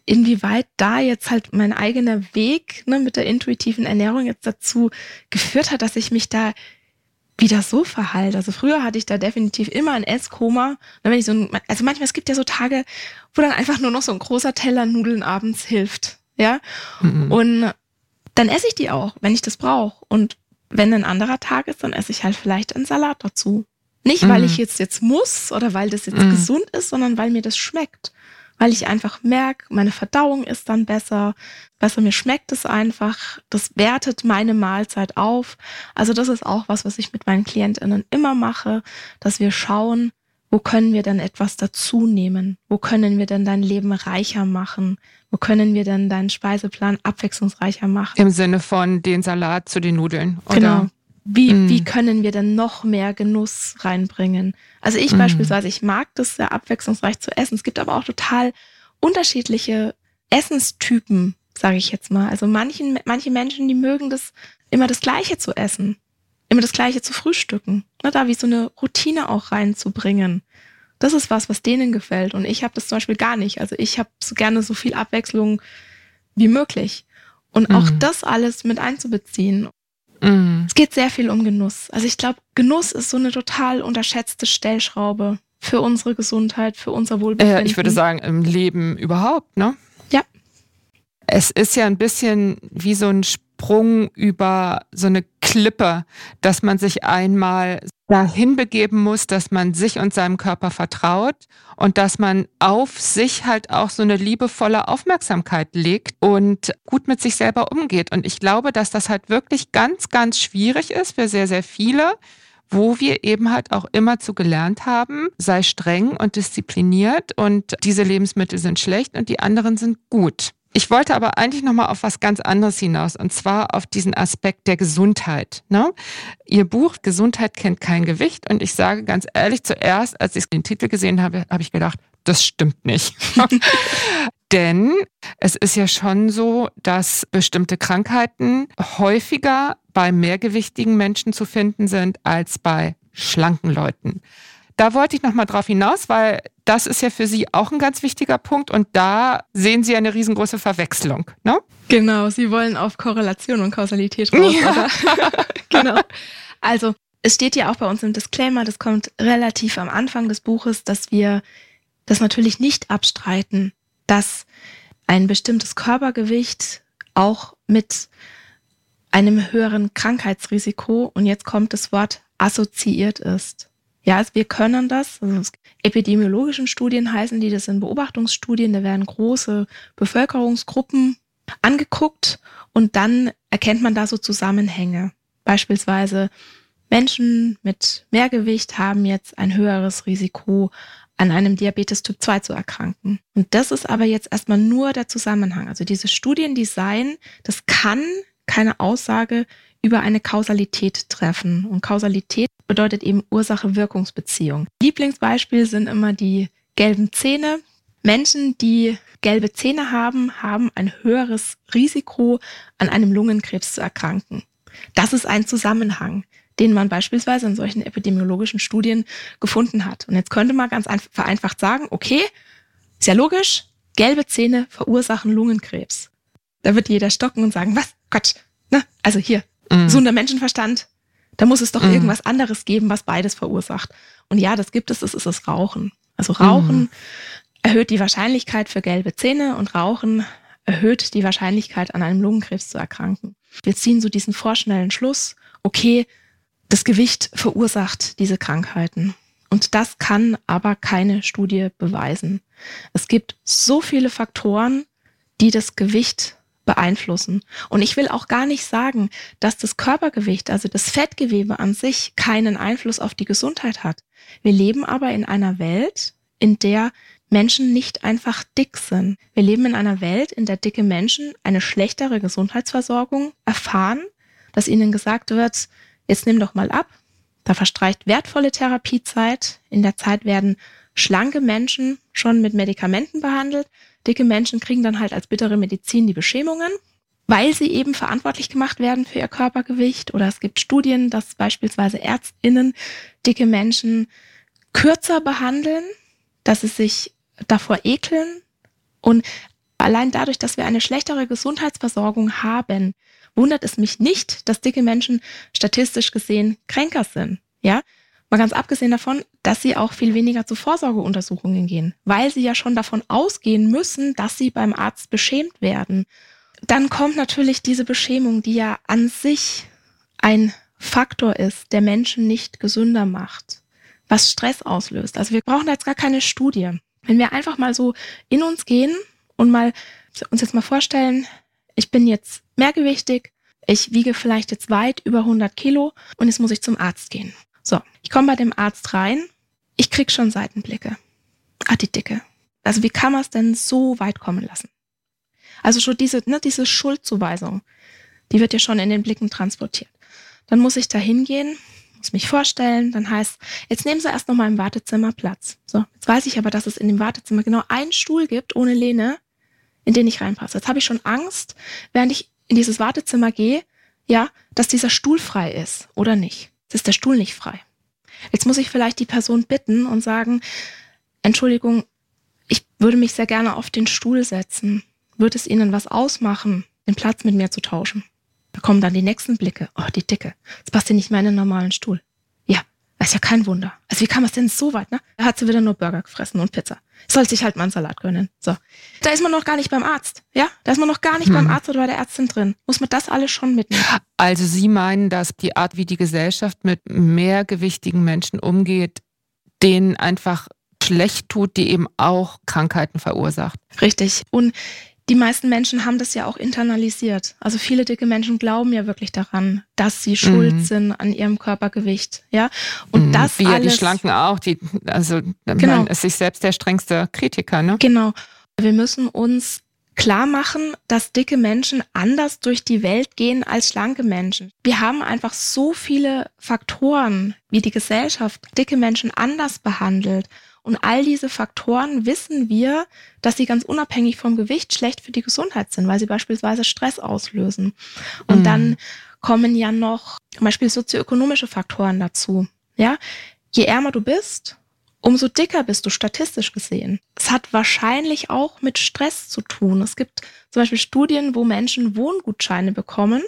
inwieweit da jetzt halt mein eigener Weg ne, mit der intuitiven Ernährung jetzt dazu geführt hat, dass ich mich da wieder so verhalte. Also früher hatte ich da definitiv immer ein Esskoma. Wenn ich so ein, also manchmal, es gibt ja so Tage, wo dann einfach nur noch so ein großer Teller Nudeln abends hilft. Ja. Mhm. Und dann esse ich die auch, wenn ich das brauche. Und wenn ein anderer Tag ist, dann esse ich halt vielleicht einen Salat dazu. Nicht, weil mm. ich jetzt jetzt muss oder weil das jetzt mm. gesund ist, sondern weil mir das schmeckt. Weil ich einfach merke, meine Verdauung ist dann besser, besser mir schmeckt es einfach. Das wertet meine Mahlzeit auf. Also das ist auch was, was ich mit meinen KlientInnen immer mache, dass wir schauen, wo können wir denn etwas dazu nehmen? Wo können wir denn dein Leben reicher machen? Wo können wir denn deinen Speiseplan abwechslungsreicher machen? Im Sinne von den Salat zu den Nudeln. Oder? Genau. Wie, mm. wie können wir denn noch mehr Genuss reinbringen? Also ich mm. beispielsweise, ich mag das sehr abwechslungsreich zu essen. Es gibt aber auch total unterschiedliche Essenstypen, sage ich jetzt mal. Also manchen, manche Menschen, die mögen das immer das Gleiche zu essen immer das Gleiche zu frühstücken. Ne, da wie so eine Routine auch reinzubringen. Das ist was, was denen gefällt. Und ich habe das zum Beispiel gar nicht. Also ich habe so gerne so viel Abwechslung wie möglich. Und auch mhm. das alles mit einzubeziehen. Mhm. Es geht sehr viel um Genuss. Also ich glaube, Genuss ist so eine total unterschätzte Stellschraube für unsere Gesundheit, für unser Wohlbefinden. Äh, ich würde sagen, im Leben überhaupt, ne? Ja. Es ist ja ein bisschen wie so ein Sprung über so eine Klippe, dass man sich einmal dahin begeben muss, dass man sich und seinem Körper vertraut und dass man auf sich halt auch so eine liebevolle Aufmerksamkeit legt und gut mit sich selber umgeht. Und ich glaube, dass das halt wirklich ganz, ganz schwierig ist für sehr, sehr viele wo wir eben halt auch immer zu gelernt haben, sei streng und diszipliniert und diese Lebensmittel sind schlecht und die anderen sind gut. Ich wollte aber eigentlich nochmal auf was ganz anderes hinaus, und zwar auf diesen Aspekt der Gesundheit. Ne? Ihr Buch Gesundheit kennt kein Gewicht. Und ich sage ganz ehrlich, zuerst, als ich den Titel gesehen habe, habe ich gedacht, das stimmt nicht. Denn es ist ja schon so, dass bestimmte Krankheiten häufiger bei mehrgewichtigen Menschen zu finden sind als bei schlanken Leuten. Da wollte ich nochmal drauf hinaus, weil das ist ja für Sie auch ein ganz wichtiger Punkt und da sehen Sie eine riesengroße Verwechslung. Ne? Genau, Sie wollen auf Korrelation und Kausalität raus, ja. genau. Also es steht ja auch bei uns im Disclaimer, das kommt relativ am Anfang des Buches, dass wir das natürlich nicht abstreiten, dass ein bestimmtes Körpergewicht auch mit einem höheren Krankheitsrisiko, und jetzt kommt das Wort assoziiert ist. Ja, wir können das. Also epidemiologischen Studien heißen die, das sind Beobachtungsstudien, da werden große Bevölkerungsgruppen angeguckt und dann erkennt man da so Zusammenhänge. Beispielsweise Menschen mit Mehrgewicht haben jetzt ein höheres Risiko, an einem Diabetes Typ 2 zu erkranken. Und das ist aber jetzt erstmal nur der Zusammenhang. Also diese Studiendesign, das kann keine Aussage über eine Kausalität treffen. Und Kausalität bedeutet eben Ursache-Wirkungsbeziehung. Lieblingsbeispiel sind immer die gelben Zähne. Menschen, die gelbe Zähne haben, haben ein höheres Risiko, an einem Lungenkrebs zu erkranken. Das ist ein Zusammenhang, den man beispielsweise in solchen epidemiologischen Studien gefunden hat. Und jetzt könnte man ganz vereinfacht sagen, okay, ist ja logisch, gelbe Zähne verursachen Lungenkrebs. Da wird jeder stocken und sagen, was? Quatsch. Ne? Also hier, mhm. gesunder Menschenverstand, da muss es doch mhm. irgendwas anderes geben, was beides verursacht. Und ja, das gibt es, das ist das Rauchen. Also Rauchen mhm. erhöht die Wahrscheinlichkeit für gelbe Zähne und Rauchen erhöht die Wahrscheinlichkeit, an einem Lungenkrebs zu erkranken. Wir ziehen so diesen vorschnellen Schluss, okay, das Gewicht verursacht diese Krankheiten. Und das kann aber keine Studie beweisen. Es gibt so viele Faktoren, die das Gewicht beeinflussen. Und ich will auch gar nicht sagen, dass das Körpergewicht, also das Fettgewebe an sich, keinen Einfluss auf die Gesundheit hat. Wir leben aber in einer Welt, in der Menschen nicht einfach dick sind. Wir leben in einer Welt, in der dicke Menschen eine schlechtere Gesundheitsversorgung erfahren, dass ihnen gesagt wird, jetzt nimm doch mal ab. Da verstreicht wertvolle Therapiezeit. In der Zeit werden schlanke Menschen schon mit Medikamenten behandelt. Dicke Menschen kriegen dann halt als bittere Medizin die Beschämungen, weil sie eben verantwortlich gemacht werden für ihr Körpergewicht. Oder es gibt Studien, dass beispielsweise Ärztinnen dicke Menschen kürzer behandeln, dass sie sich davor ekeln. Und allein dadurch, dass wir eine schlechtere Gesundheitsversorgung haben, wundert es mich nicht, dass dicke Menschen statistisch gesehen kränker sind. Ja, Mal ganz abgesehen davon, dass sie auch viel weniger zu Vorsorgeuntersuchungen gehen, weil sie ja schon davon ausgehen müssen, dass sie beim Arzt beschämt werden. Dann kommt natürlich diese Beschämung, die ja an sich ein Faktor ist, der Menschen nicht gesünder macht, was Stress auslöst. Also wir brauchen da jetzt gar keine Studie. Wenn wir einfach mal so in uns gehen und mal uns jetzt mal vorstellen, ich bin jetzt mehrgewichtig, ich wiege vielleicht jetzt weit über 100 Kilo und jetzt muss ich zum Arzt gehen. So, ich komme bei dem Arzt rein, ich krieg schon Seitenblicke. Ah, die Dicke. Also wie kann man es denn so weit kommen lassen? Also schon diese, ne, diese Schuldzuweisung, die wird ja schon in den Blicken transportiert. Dann muss ich da hingehen, muss mich vorstellen, dann heißt, jetzt nehmen Sie erst noch mal im Wartezimmer Platz. So, jetzt weiß ich aber, dass es in dem Wartezimmer genau einen Stuhl gibt, ohne Lehne, in den ich reinpasse. Jetzt habe ich schon Angst, während ich in dieses Wartezimmer gehe, ja, dass dieser Stuhl frei ist oder nicht. Jetzt ist der Stuhl nicht frei. Jetzt muss ich vielleicht die Person bitten und sagen, Entschuldigung, ich würde mich sehr gerne auf den Stuhl setzen. Würde es Ihnen was ausmachen, den Platz mit mir zu tauschen? Da kommen dann die nächsten Blicke. Oh, die Dicke. Das passt ja nicht mehr in den normalen Stuhl. Das ist ja kein Wunder. Also wie man es denn so weit, ne? Da hat sie wieder nur Burger gefressen und Pizza. Soll sich halt mal einen Salat gönnen. So. Da ist man noch gar nicht beim Arzt, ja? Da ist man noch gar nicht hm. beim Arzt oder bei der Ärztin drin. Muss man das alles schon mitnehmen? Also Sie meinen, dass die Art, wie die Gesellschaft mit mehrgewichtigen Menschen umgeht, denen einfach schlecht tut, die eben auch Krankheiten verursacht. Richtig. Und die meisten Menschen haben das ja auch internalisiert. Also viele dicke Menschen glauben ja wirklich daran, dass sie schuld mhm. sind an ihrem Körpergewicht. Ja, und mhm. das Wie alles, ja die Schlanken auch. Die, also genau. man ist sich selbst der strengste Kritiker. Ne? Genau. Wir müssen uns klar machen, dass dicke Menschen anders durch die Welt gehen als schlanke Menschen. Wir haben einfach so viele Faktoren, wie die Gesellschaft dicke Menschen anders behandelt. Und all diese Faktoren wissen wir, dass sie ganz unabhängig vom Gewicht schlecht für die Gesundheit sind, weil sie beispielsweise Stress auslösen. Und mhm. dann kommen ja noch zum Beispiel sozioökonomische Faktoren dazu. Ja, je ärmer du bist, umso dicker bist du statistisch gesehen. Es hat wahrscheinlich auch mit Stress zu tun. Es gibt zum Beispiel Studien, wo Menschen Wohngutscheine bekommen.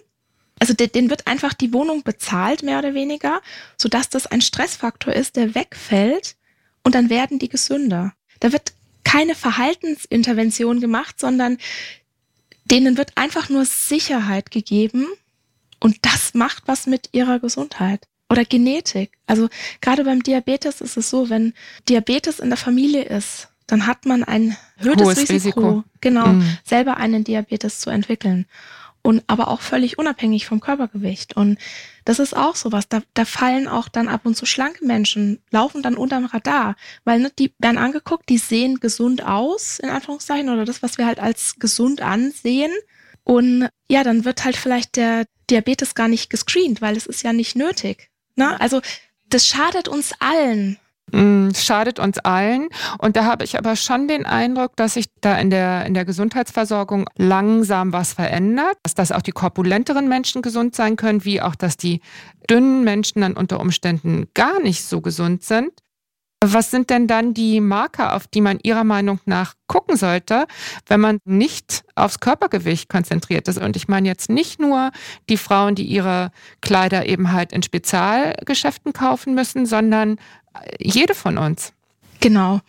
Also denen wird einfach die Wohnung bezahlt, mehr oder weniger, sodass das ein Stressfaktor ist, der wegfällt, und dann werden die gesünder. Da wird keine Verhaltensintervention gemacht, sondern denen wird einfach nur Sicherheit gegeben und das macht was mit ihrer Gesundheit. Oder Genetik. Also gerade beim Diabetes ist es so, wenn Diabetes in der Familie ist, dann hat man ein erhöhtes Risiko, Risiko, genau, mhm. selber einen Diabetes zu entwickeln und aber auch völlig unabhängig vom Körpergewicht. Und das ist auch sowas. Da, da fallen auch dann ab und zu schlanke Menschen, laufen dann unterm Radar, weil ne, die werden angeguckt, die sehen gesund aus, in Anführungszeichen, oder das, was wir halt als gesund ansehen. Und ja, dann wird halt vielleicht der Diabetes gar nicht gescreent, weil es ist ja nicht nötig. Ne? Also das schadet uns allen. Mm, schadet uns allen. Und da habe ich aber schon den Eindruck, dass sich da in der, in der Gesundheitsversorgung langsam was verändert, dass, dass auch die korpulenteren Menschen gesund sein können, wie auch, dass die dünnen Menschen dann unter Umständen gar nicht so gesund sind. Was sind denn dann die Marker, auf die man Ihrer Meinung nach gucken sollte, wenn man nicht aufs Körpergewicht konzentriert ist? Und ich meine jetzt nicht nur die Frauen, die ihre Kleider eben halt in Spezialgeschäften kaufen müssen, sondern jede von uns. Genau.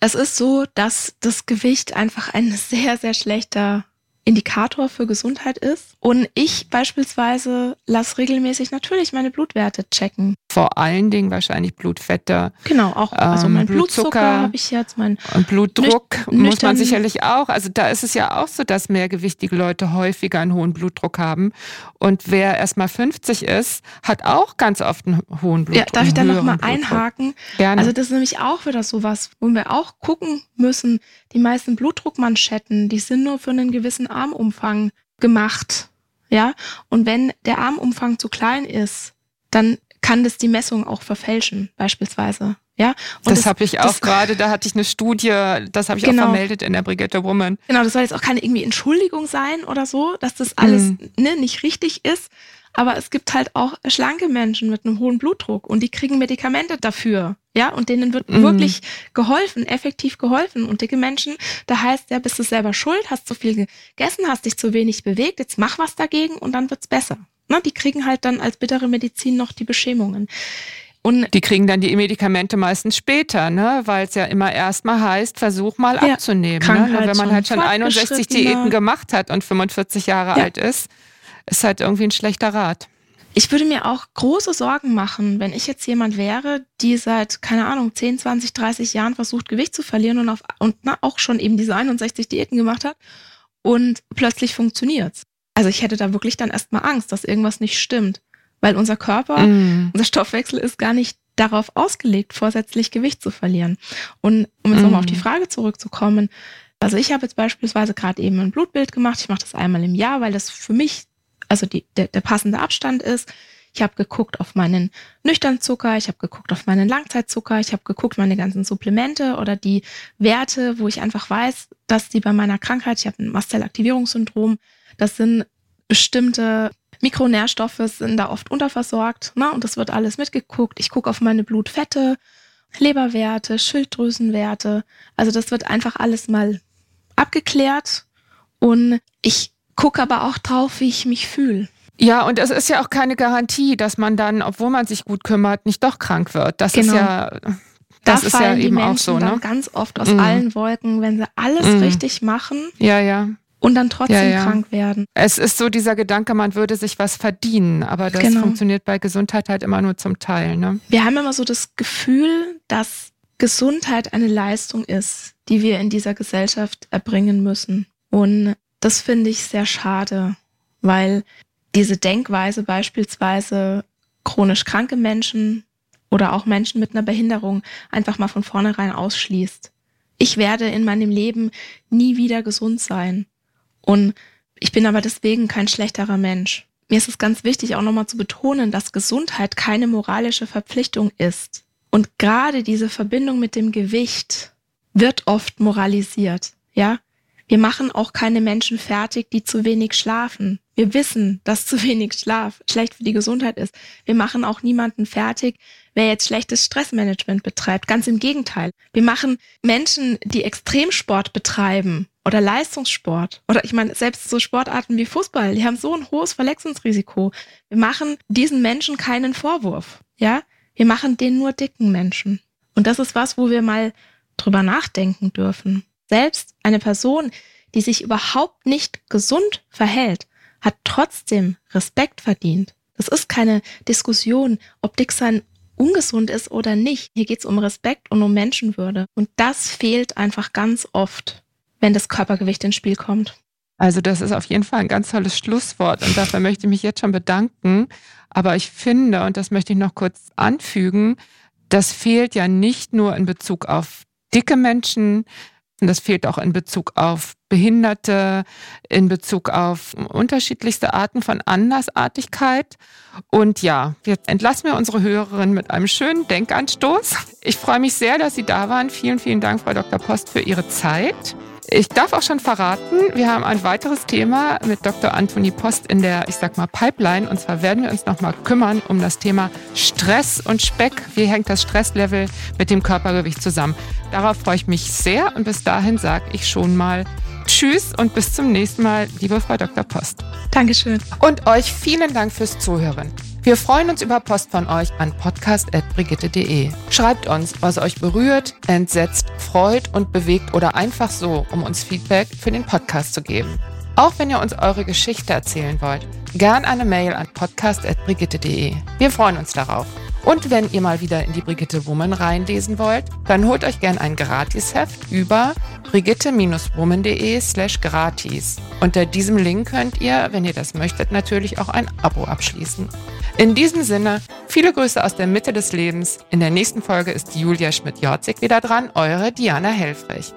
Es ist so, dass das Gewicht einfach ein sehr, sehr schlechter Indikator für Gesundheit ist. Und ich beispielsweise lasse regelmäßig natürlich meine Blutwerte checken. Vor allen Dingen wahrscheinlich Blutfette. Genau, auch also mein ähm, Blutzucker habe ich jetzt, mein und Blutdruck muss man sicherlich auch. Also da ist es ja auch so, dass mehrgewichtige Leute häufiger einen hohen Blutdruck haben. Und wer erst mal 50 ist, hat auch ganz oft einen hohen Blutdruck. Ja, darf ich da nochmal einhaken? Gerne. Also das ist nämlich auch wieder sowas, wo wir auch gucken müssen. Die meisten Blutdruckmanschetten, die sind nur für einen gewissen Armumfang gemacht. Ja, und wenn der Armumfang zu klein ist, dann kann das die Messung auch verfälschen, beispielsweise. Ja, und das, habe ich auch gerade, da hatte ich eine Studie, das habe ich genau, auch vermeldet in der Brigitte Woman. Genau, das soll jetzt auch keine irgendwie Entschuldigung sein oder so, dass das alles mhm. ne, nicht richtig ist. Aber es gibt halt auch schlanke Menschen mit einem hohen Blutdruck und die kriegen Medikamente dafür. Ja, und denen wird mhm. wirklich geholfen, effektiv geholfen. Und dicke Menschen, da heißt ja, bist du selber schuld, hast zu viel gegessen, hast dich zu wenig bewegt, jetzt mach was dagegen und dann wird's besser. Na, die kriegen halt dann als bittere Medizin noch die Beschämungen. Und die kriegen dann die Medikamente meistens später, ne? weil es ja immer erstmal heißt, versuch mal ja, abzunehmen. Ne? Wenn man halt schon 61 Diäten gemacht hat und 45 Jahre ja. alt ist, ist halt irgendwie ein schlechter Rat. Ich würde mir auch große Sorgen machen, wenn ich jetzt jemand wäre, die seit, keine Ahnung, 10, 20, 30 Jahren versucht, Gewicht zu verlieren und, auf, und na, auch schon eben diese 61 Diäten gemacht hat und plötzlich funktioniert's. Also ich hätte da wirklich dann erstmal Angst, dass irgendwas nicht stimmt, weil unser Körper, mm. unser Stoffwechsel ist gar nicht darauf ausgelegt, vorsätzlich Gewicht zu verlieren. Und um jetzt mm. nochmal auf die Frage zurückzukommen, also ich habe jetzt beispielsweise gerade eben ein Blutbild gemacht. Ich mache das einmal im Jahr, weil das für mich also die, der, der passende Abstand ist. Ich habe geguckt auf meinen Nüchternzucker, ich habe geguckt auf meinen Langzeitzucker, ich habe geguckt meine ganzen Supplemente oder die Werte, wo ich einfach weiß, dass die bei meiner Krankheit, ich habe ein Mastzellaktivierungssyndrom, das sind bestimmte Mikronährstoffe sind da oft unterversorgt, ne? Und das wird alles mitgeguckt. Ich gucke auf meine Blutfette, Leberwerte, Schilddrüsenwerte. Also das wird einfach alles mal abgeklärt und ich gucke aber auch drauf, wie ich mich fühle. Ja, und es ist ja auch keine Garantie, dass man dann, obwohl man sich gut kümmert, nicht doch krank wird. Das genau. ist ja, das da ist ja eben auch so, ne? ganz oft aus mm. allen Wolken, wenn sie alles mm. richtig machen. Ja, ja. Und dann trotzdem ja, ja. krank werden. Es ist so dieser Gedanke, man würde sich was verdienen, aber das genau. funktioniert bei Gesundheit halt immer nur zum Teil. Ne? Wir haben immer so das Gefühl, dass Gesundheit eine Leistung ist, die wir in dieser Gesellschaft erbringen müssen. Und das finde ich sehr schade, weil diese Denkweise beispielsweise chronisch kranke Menschen oder auch Menschen mit einer Behinderung einfach mal von vornherein ausschließt. Ich werde in meinem Leben nie wieder gesund sein. Und ich bin aber deswegen kein schlechterer Mensch. Mir ist es ganz wichtig, auch nochmal zu betonen, dass Gesundheit keine moralische Verpflichtung ist. Und gerade diese Verbindung mit dem Gewicht wird oft moralisiert. Ja, wir machen auch keine Menschen fertig, die zu wenig schlafen. Wir wissen, dass zu wenig Schlaf schlecht für die Gesundheit ist. Wir machen auch niemanden fertig, wer jetzt schlechtes Stressmanagement betreibt. Ganz im Gegenteil. Wir machen Menschen, die Extremsport betreiben oder Leistungssport oder ich meine selbst so Sportarten wie Fußball, die haben so ein hohes Verletzungsrisiko. Wir machen diesen Menschen keinen Vorwurf. Ja, wir machen den nur dicken Menschen. Und das ist was, wo wir mal drüber nachdenken dürfen. Selbst eine Person, die sich überhaupt nicht gesund verhält, hat trotzdem Respekt verdient. Das ist keine Diskussion, ob Dicksein ungesund ist oder nicht. Hier geht es um Respekt und um Menschenwürde. Und das fehlt einfach ganz oft, wenn das Körpergewicht ins Spiel kommt. Also das ist auf jeden Fall ein ganz tolles Schlusswort und dafür möchte ich mich jetzt schon bedanken. Aber ich finde, und das möchte ich noch kurz anfügen, das fehlt ja nicht nur in Bezug auf dicke Menschen, Und das fehlt auch in Bezug auf Behinderte, in Bezug auf unterschiedlichste Arten von Andersartigkeit. Und ja, jetzt entlassen wir unsere Hörerin mit einem schönen Denkanstoß. Ich freue mich sehr, dass Sie da waren. Vielen, vielen Dank, Frau Dr. Post, für Ihre Zeit. Ich darf auch schon verraten, wir haben ein weiteres Thema mit Dr. Anthony Post in der, ich sag mal, Pipeline. Und zwar werden wir uns nochmal kümmern um das Thema Stress und Speck. Wie hängt das Stresslevel mit dem Körpergewicht zusammen? Darauf freue ich mich sehr und bis dahin sage ich schon mal Tschüss und bis zum nächsten Mal, liebe Frau Dr. Post. Dankeschön. Und euch vielen Dank fürs Zuhören. Wir freuen uns über Post von euch an podcast.brigitte.de. Schreibt uns, was euch berührt, entsetzt, freut und bewegt oder einfach so, um uns Feedback für den Podcast zu geben. Auch wenn ihr uns eure Geschichte erzählen wollt, gern eine Mail an podcast.brigitte.de. Wir freuen uns darauf. Und wenn ihr mal wieder in die Brigitte Woman reinlesen wollt, dann holt euch gern ein Gratisheft über brigitte-woman.de slash gratis. Unter diesem Link könnt ihr, wenn ihr das möchtet, natürlich auch ein Abo abschließen. In diesem Sinne, viele Grüße aus der Mitte des Lebens. In der nächsten Folge ist Julia Schmidt-Jorzig wieder dran, eure Diana Helfrich.